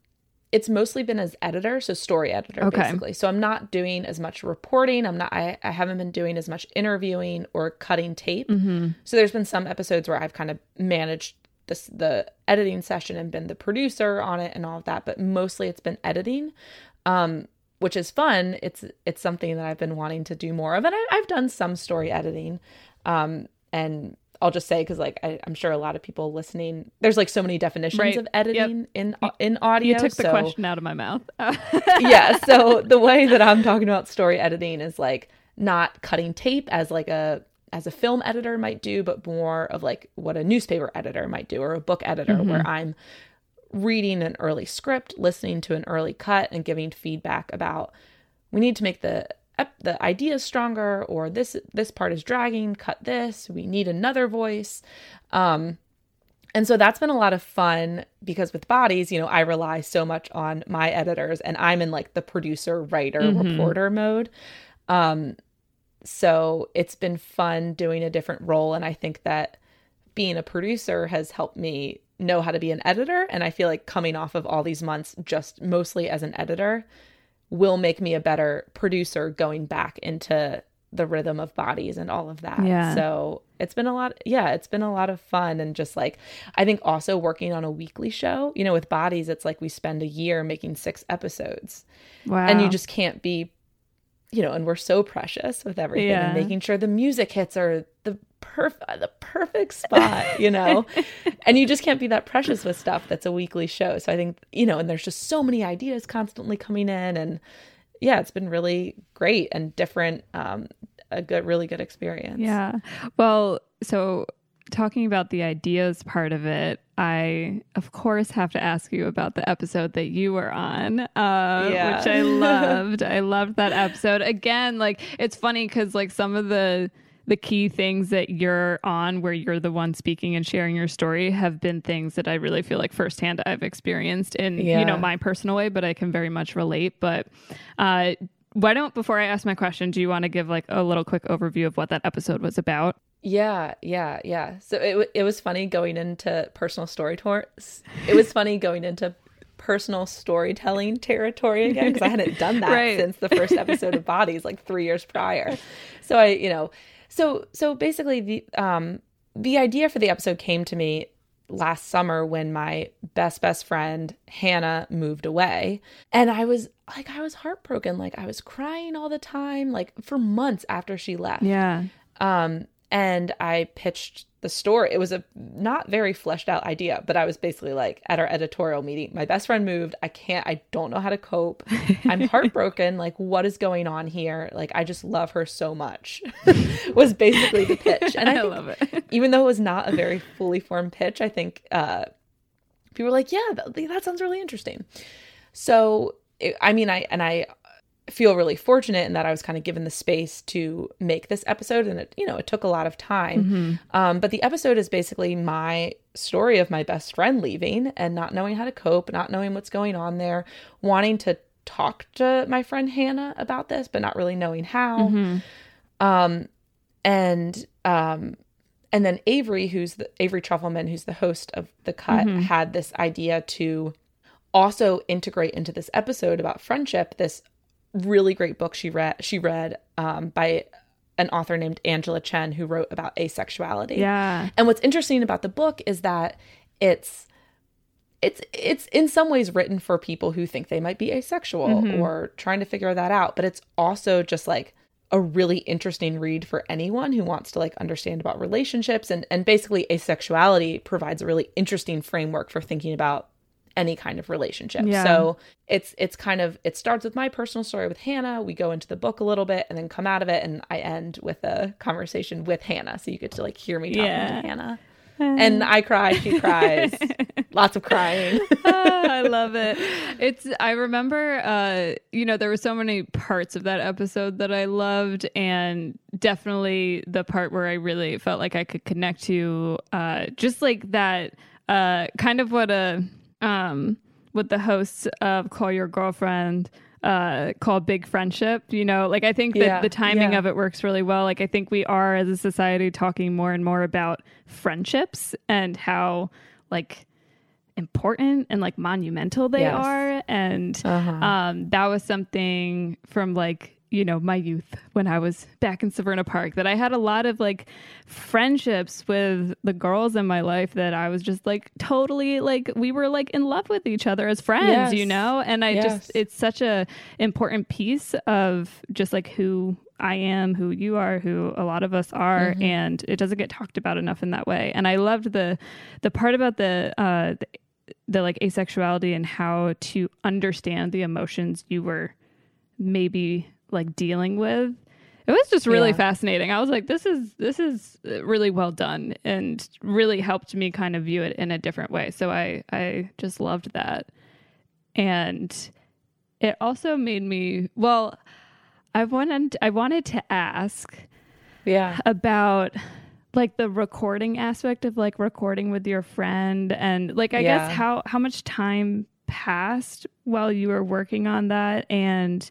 it's mostly been as editor, so story editor okay. basically. So I'm not doing as much reporting. I'm not I, I haven't been doing as much interviewing or cutting tape. Mm-hmm. So there's been some episodes where I've kind of managed the, the editing session and been the producer on it and all of that, but mostly it's been editing, um, which is fun. It's it's something that I've been wanting to do more of, and I, have done some story editing, um, and I'll just say because like I, am sure a lot of people listening, there's like so many definitions right. of editing yep. in in audio. You took so, the question out of my mouth. yeah, so the way that I'm talking about story editing is like not cutting tape as like a as a film editor might do, but more of like what a newspaper editor might do or a book editor, mm-hmm. where I'm reading an early script, listening to an early cut, and giving feedback about we need to make the the ideas stronger or this this part is dragging cut this we need another voice um and so that's been a lot of fun because with bodies you know i rely so much on my editors and i'm in like the producer writer mm-hmm. reporter mode um so it's been fun doing a different role. And I think that being a producer has helped me know how to be an editor. And I feel like coming off of all these months, just mostly as an editor, will make me a better producer going back into the rhythm of bodies and all of that. Yeah. So it's been a lot. Yeah, it's been a lot of fun. And just like, I think also working on a weekly show, you know, with bodies, it's like we spend a year making six episodes. Wow. And you just can't be you know, and we're so precious with everything Yeah. and making sure the music hits are the perfect the perfect spot, you know. and you just can't be that precious with stuff that's a weekly show. So I think, you know, and there's just so many ideas constantly coming in and yeah, it's been really great and different um a good really good experience. Yeah. Well, so talking about the ideas part of it, I of course have to ask you about the episode that you were on, uh, Yeah. which I loved. I loved that episode. Again, like it's funny because like some of the the key things that you're on where you're the one speaking and sharing your story have been things that I really feel like firsthand I've experienced in you know my personal way, but I can very much relate. But uh why don't before I ask my question, do you want to give like a little quick overview of what that episode was about? Yeah, yeah, yeah. So it it was funny going into personal story tours. It was funny going into personal storytelling territory again because I hadn't done that Right. since the first episode of Bodies like 3 years prior. So I, you know, so so basically the um the idea for the episode came to me last summer when my best best friend Hannah moved away and I was like I was heartbroken like I was crying all the time like for months after she left Yeah. um, and I pitched the story. It was a not very fleshed out idea, but I was basically like at our editorial meeting, my best friend moved. I can't, I don't know how to cope. I'm heartbroken. like, what is going on here? Like, I just love her so much, was basically the pitch. And I, I love it. even though it was not a very fully formed pitch, I think uh, people were like, yeah, that, that sounds really interesting. So, it, I mean, I, and I feel really fortunate in that I was kind of given the space to make this episode and it, you know, it took a lot of time. Um, but the episode is basically my story of my best friend leaving and not knowing how to cope, not knowing what's going on there, wanting to talk to my friend Hannah about this, but not really knowing how. Um and um and then avery who's the avery Trufelman who's the host of the cut had this idea to also integrate into this episode about friendship this really great book she read she read um by an author named angela chen who wrote about asexuality. Yeah. and what's interesting about the book is that it's it's it's in some ways written for people who think they might be asexual or trying to figure that out, but it's also just like a really interesting read for anyone who wants to like understand about relationships. And and basically asexuality provides a really interesting framework for thinking about any kind of relationship. Yeah. So it's it's kind of it starts with my personal story with Hannah. We go into the book a little bit and then come out of it and I end with a conversation with Hannah. So you get to like hear me talking Yeah. to Hannah. And I cry, she cries. Lots of crying. Ah, I love it. It's I remember uh you know there were so many parts of that episode that I loved and definitely the part where I really felt like I could connect to uh just like that uh kind of what a um with the hosts of Call Your Girlfriend uh call big friendship you know like i think that Yeah, the timing yeah. of it works really well like i think we are as a society talking more and more about friendships and how like important and like monumental they Yes. are and Uh-huh. um that was something from like you know my youth when i was back in severna park that i had a lot of like friendships with the girls in my life that i was just like totally like we were like in love with each other as friends Yes. you know and i Yes. just it's such a important piece of just like who I am, who you are, who a lot of us are, Mm-hmm. and it doesn't get talked about enough in that way. And I loved the the part about the uh the, the like asexuality and how to understand the emotions you were maybe like dealing with. It was just really Yeah. fascinating. I was like, this is this is uh, really well done and really helped me kind of view it in a different way. So I I just loved that. And it also made me well, I wanted I wanted to ask yeah. about like the recording aspect of like recording with your friend and like I Yeah. guess how how much time passed while you were working on that and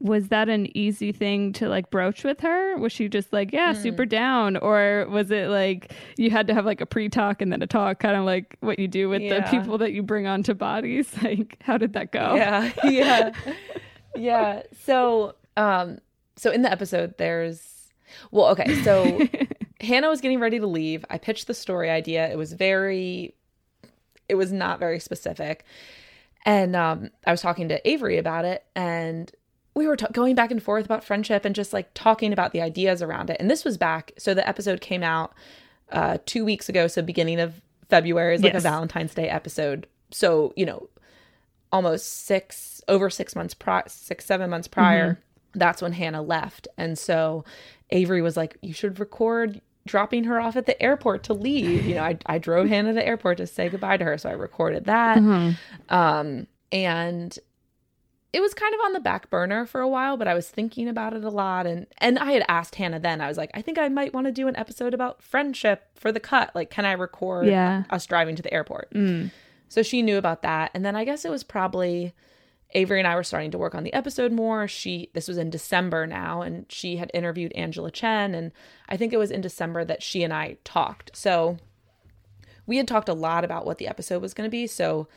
was that an easy thing to like broach with her? Was she just like, yeah, super down? Or was it like you had to have like a pre talk and then a talk, kind of like what you do with the people that you bring onto bodies? Like, how did that go? Yeah. Yeah. yeah. So, um, so in the episode, there's, well, okay. So Hannah was getting ready to leave. I pitched the story idea. It was very, it was not very specific. And um, I was talking to Avery about it. And we were t- going back and forth about friendship and just like talking about the ideas around it. And this was back, so the episode came out uh, two weeks ago, so beginning of February is like Yes. a Valentine's Day episode. So you know, almost six over six months prior, six seven months prior. That's when Hannah left, and so Avery was like, "You should record." dropping her off at the airport to leave you know i, I drove hannah to the airport to say goodbye to her so i recorded that um and it was kind of on the back burner for a while but i was thinking about it a lot. And and i had asked hannah then i was like i think i might want to do an episode about friendship for the cut. Like can i record Yeah. us driving to the airport? Mm. so she knew about that. And then i guess it was probably avery and i were starting to work on the episode more. She this was in december now and she had interviewed angela chen and i think it was in december that she and i talked. So we had talked a lot about what the episode was going to be. So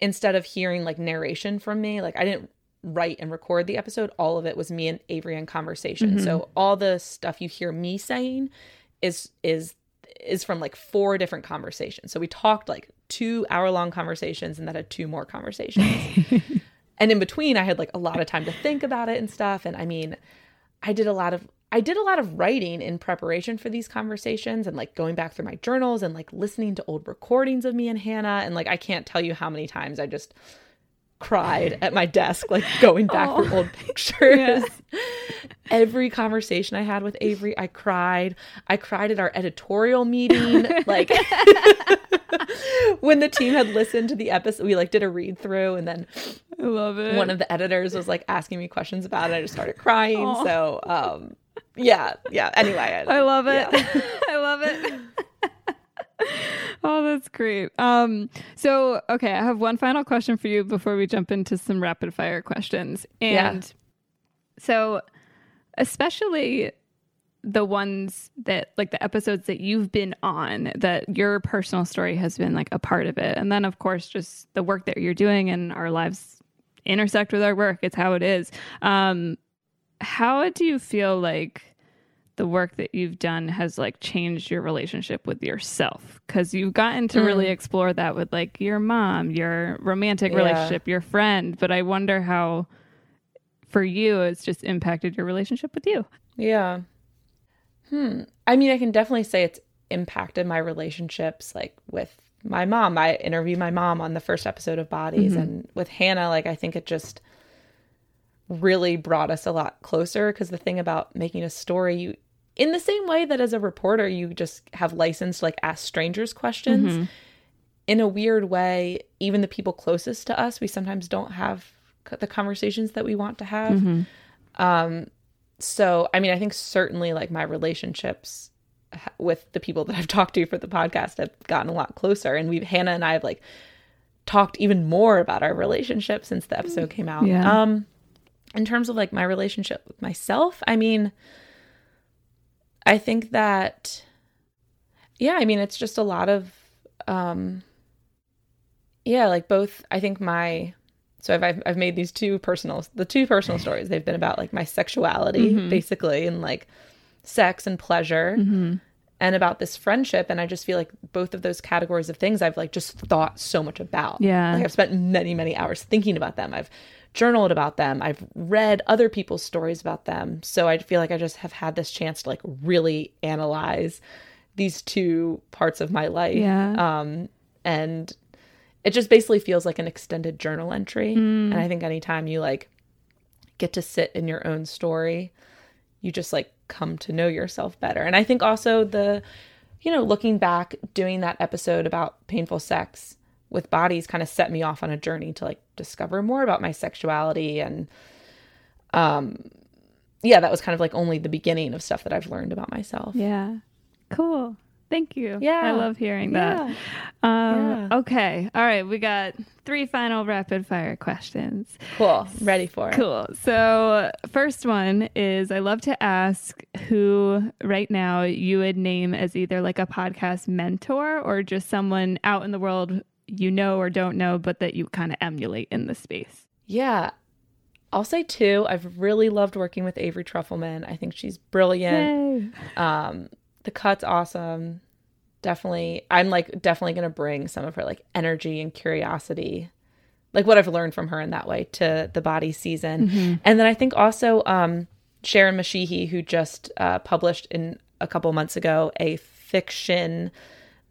instead of hearing like narration from me, like I didn't write and record the episode. All of it was me and Avery in conversation. So mm-hmm. all the stuff you hear me saying is is is from like four different conversations. So we talked like two hour long conversations and then had two more conversations. and in between I had like a lot of time to think about it and stuff. And I mean, I did a lot of I did a lot of writing in preparation for these conversations and like going back through my journals and like listening to old recordings of me and Hannah and like I can't tell you how many times I just cried at my desk like going back through old pictures. Every conversation I had with Avery, I cried. I cried at our editorial meeting like when the team had listened to the episode we like did a read through and then I love it. one of the editors was like asking me questions about it. I just started crying. So, um, yeah, yeah. Anyway, I love it. Yeah. I love it. oh, that's great. Um, so okay, I have one final question for you before we jump into some rapid fire questions. Yeah. And so especially the ones that like the episodes that you've been on that your personal story has been like a part of it and then of course just the work that you're doing and our lives intersect with our work it's how it is um how do you feel like the work that you've done has like changed your relationship with yourself because you've gotten to really explore that with like your mom your romantic Yeah. relationship your friend but i wonder how for you it's just impacted your relationship with you yeah. Hmm. I mean, I can definitely say it's impacted my relationships, like with my mom. I interviewed my mom on the first episode of Bodies, and with Hannah, like I think it just really brought us a lot closer. Because the thing about making a story, you in the same way that as a reporter, you just have license to like ask strangers questions. in a weird way, even the people closest to us, we sometimes don't have c- the conversations that we want to have. Um, so, I mean, I think certainly like my relationships with the people that I've talked to for the podcast have gotten a lot closer. And we've, Hannah and I have like talked even more about our relationship since the episode came out. Yeah. Um, in terms of like my relationship with myself, I mean, I think that, yeah, I mean, it's just a lot of, um, yeah, like both, I think my, so I've, I've, I've made these two personal, the two personal mm-hmm. stories. They've been about like my sexuality, mm-hmm. basically, and like sex and pleasure mm-hmm. and about this friendship. And I just feel like both of those categories of things I've like just thought so much about. Yeah. Like I've spent many, many hours thinking about them. I've journaled about them. I've read other people's stories about them. So I feel like I just have had this chance to like really analyze these two parts of my life. Yeah. Um, and it just basically feels like an extended journal entry. And I think anytime you like get to sit in your own story, you just like come to know yourself better. And I think also the, you know, looking back, doing that episode about painful sex with bodies kind of set me off on a journey to like discover more about my sexuality and um yeah that was kind of like only the beginning of stuff that i've learned about myself Yeah. Cool. Thank you. Yeah. I love hearing that. Yeah. Um, Yeah. Okay. All right. We got three final rapid fire questions. cool ready for it Cool. So, first one is I love to ask who right now you would name as either like a podcast mentor or just someone out in the world you know or don't know, but that you kind of emulate in the space. yeah i'll say two i've really loved working with avery Trufelman i think she's brilliant Um, the cut's awesome. Definitely, I'm like definitely gonna bring some of her like energy and curiosity like what I've learned from her in that way to the body season. And then I think also um, Sharon Mashihi, who just uh, published in a couple months ago a fiction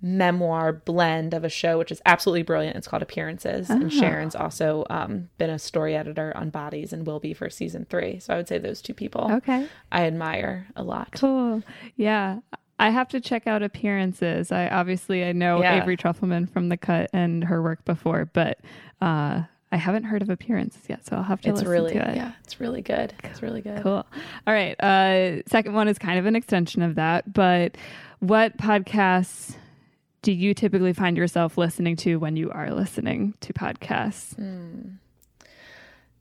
memoir blend of a show, which is absolutely brilliant. It's called Appearances. And Sharon's also um, been a story editor on Bodies and will be for season three. So I would say those two people Okay. I admire a lot. Cool. Yeah. I have to check out appearances. I obviously I know Yeah. Avery Trufelman from the cut and her work before, but uh I haven't heard of appearances yet, so I'll have to It's listen really, to it. yeah, it's really good. It's really good. Cool. All right. Uh, second one is kind of an extension of that, but what podcasts do you typically find yourself listening to when you are listening to podcasts? Mm.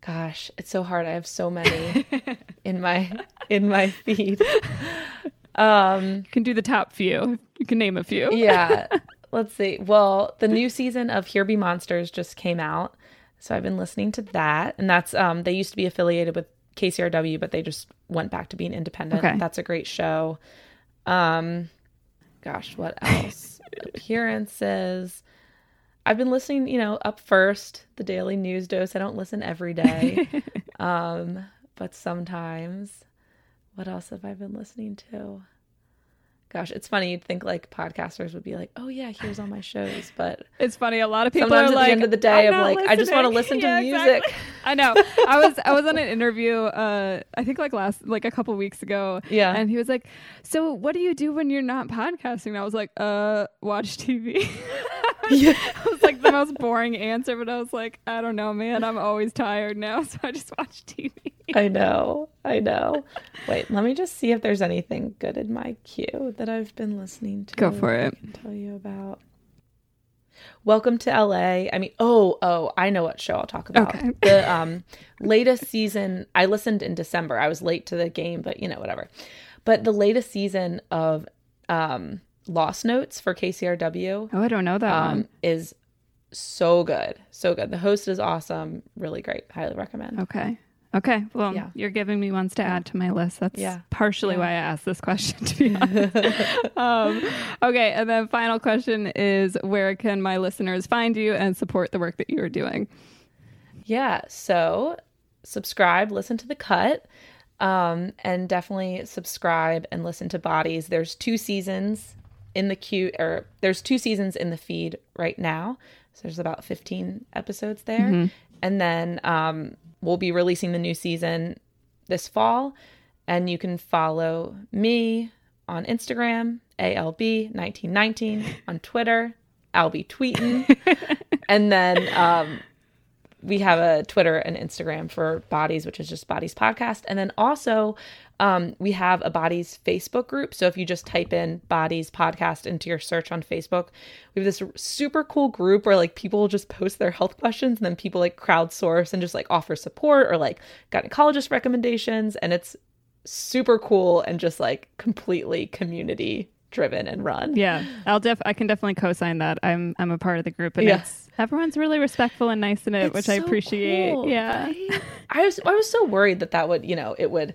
Gosh, it's so hard. I have so many in my in my feed. Um, You can do the top few. You can name a few. yeah. Let's see. Well, the new season of Here Be Monsters just came out. So I've been listening to that. And that's um they used to be affiliated with KCRW, but they just went back to being independent. Okay. That's a great show. Um gosh, what else? Appearances. I've been listening, you know, up first, the daily news dose. I don't listen every day. um, but sometimes. What else have I been listening to? Gosh, it's funny. You'd think like podcasters would be like, "Oh yeah, here's all my shows," but It's funny. A lot of people sometimes are at like, the end of the day, "I'm I'm not like, I just want to listen listening." to Yeah, music. exactly. I know. I was I was on an interview. Uh, I think like last like a couple weeks ago. Yeah. And he was like, "So what do you do when you're not podcasting?" And I was like, "Uh, watch TV." Yeah. it was like the most boring answer, but I was like, I don't know, man. I'm always tired now, so I just watch TV. I know, I know. Wait, let me just see if there's anything good in my queue that I've been listening to. Go for it. I can tell you about. Welcome to LA. I mean, oh, oh, I know what show I'll talk about. Okay. The um latest season. I listened in December. I was late to the game, but you know, whatever. But the latest season of um Lost Notes for KCRW Oh, I don't know that um one. is so good, so good. The host is awesome, really great. Highly recommend. Okay. Okay. Well, Yeah. you're giving me ones to add to my list. That's Yeah. partially Yeah. why I asked this question, to be honest. um, okay. And then final question is where can my listeners find you and support the work that you are doing? Yeah. So subscribe, listen to the cut, um, and definitely subscribe and listen to Bodies. There's two seasons in the queue, or there's two seasons in the feed right now. So there's about 15 episodes there. And then um, we'll be releasing the new season this fall. And you can follow me on Instagram, ALB1919, on Twitter, I'll be tweeting. and then um, we have a Twitter and Instagram for Bodies, which is just Bodies Podcast. And then also, um, we have a Bodies Facebook group. So if you just type in Bodies Podcast into your search on Facebook, we have this super cool group where like people just post their health questions and then people like crowdsource and just like offer support or like gynecologist recommendations. And it's super cool and just like completely community driven and run. Yeah, I'll def I can definitely co-sign that. I'm I'm a part of the group and Yeah. it's everyone's really respectful and nice in it, It's which I appreciate. cool, yeah. right? I was I was so worried that that would, you know, it would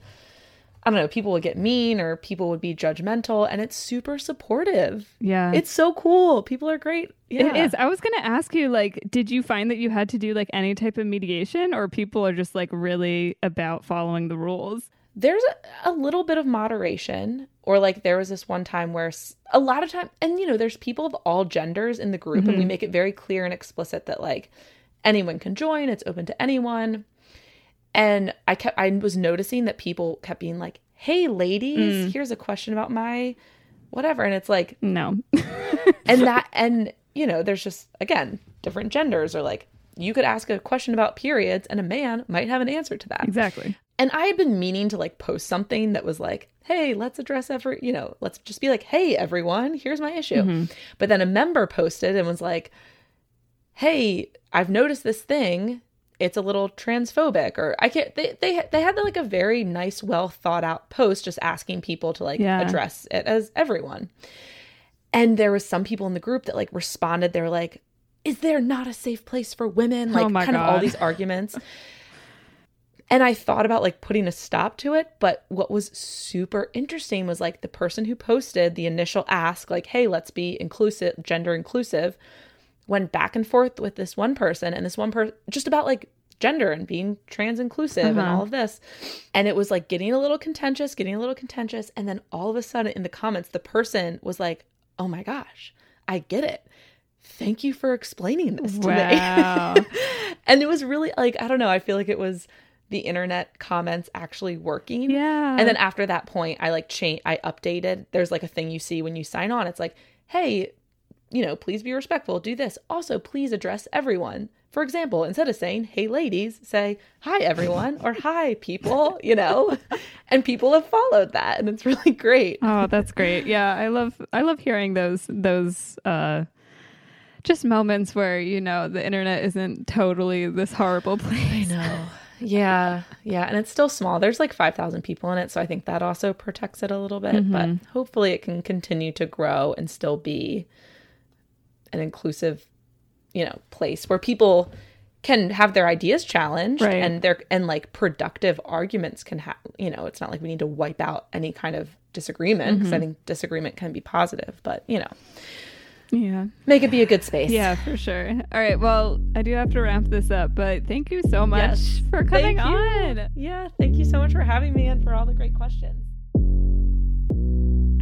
I don't know, people would get mean or people would be judgmental and it's super supportive. Yeah. It's so cool. People are great. Yeah. It is. I was going to ask you, like, did you find that you had to do like any type of mediation, or people are just like really about following the rules? There's a, a little bit of moderation or like there was this one time where a lot of time and you know, there's people of all genders in the group and we mm-hmm. make it very clear and explicit that like anyone can join, it's open to anyone. And I kept I was noticing that people kept being like, "Hey ladies, mm. here's a question about my whatever." And it's like No. and that and you know there's just again different genders or like you could ask a question about periods and a man might have an answer to that exactly. and i had been meaning to like post something that was like hey let's address every you know let's just be like hey everyone here's my issue mm-hmm. but then a member posted and was like hey i've noticed this thing it's a little transphobic or i can't they they, they had like a very nice well thought out post just asking people to like Yeah. address it as everyone. And there was some people in the group that like responded. They were like is there not a safe place for women? Oh like Oh kind of all these arguments. And i thought about like putting a stop to it but what was super interesting was like the person who posted the initial ask like hey let's be inclusive gender inclusive went back and forth with this one person and this one person just about like gender and being trans inclusive and Uh-huh. all of this. And it was like getting a little contentious, getting a little contentious. And then all of a sudden in the comments, the person was like, oh my gosh, I get it. Thank you for explaining this to Wow. me. and it was really like, I don't know, I feel like it was the internet comments actually working. Yeah. And then after that point, I like change I updated. There's like a thing you see when you sign on. It's like, hey, you know, please be respectful, do this. Also, please address everyone. For example, instead of saying, hey ladies, say, hi everyone or hi people, you know? and people have followed that and it's really great. Oh, that's great. Yeah, I love I love hearing those those uh just moments where, you know, the internet isn't totally this horrible place. I know. Yeah. Yeah. And it's still small. There's like 5,000 people in it. So I think that also protects it a little bit. But hopefully it can continue to grow and still be an inclusive, you know, place where people can have their ideas challenged Right. and their and like productive arguments can have you know it's not like we need to wipe out any kind of disagreement because i mm-hmm. think disagreement can be positive but you know Yeah. make it be a good space Yeah, for sure. All right. Well, I do have to wrap this up, but thank you so much Yes. for coming on. yeah thank you so much for having me and for all the great questions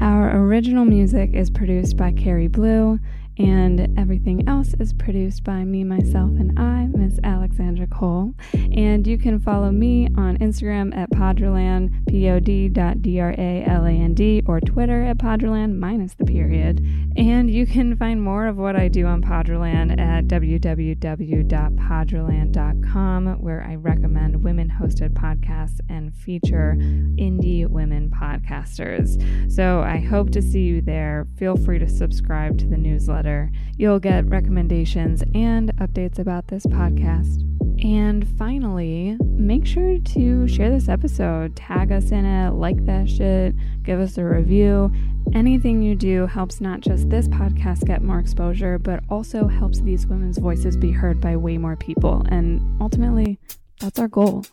Our original music is produced by Carrie Blue, and everything else is produced by me, myself, and I, Miss Alexandra Cole. And you can follow me on Instagram at Poddraland, P O D dot D R A L A N D, or Twitter at Poddraland minus the period. And you can find more of what I do on Poddraland at www.poddraland.com, where I recommend women hosted podcasts and feature indie women podcasters. So I hope to see you there. Feel free to subscribe to the newsletter. You'll get recommendations and updates about this podcast. And finally, make sure to share this episode, tag us in it, like that shit, give us a review. Anything you do helps not just this podcast get more exposure, but also helps these women's voices be heard by way more people. And ultimately, that's our goal.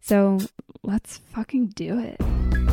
So let's fucking do it.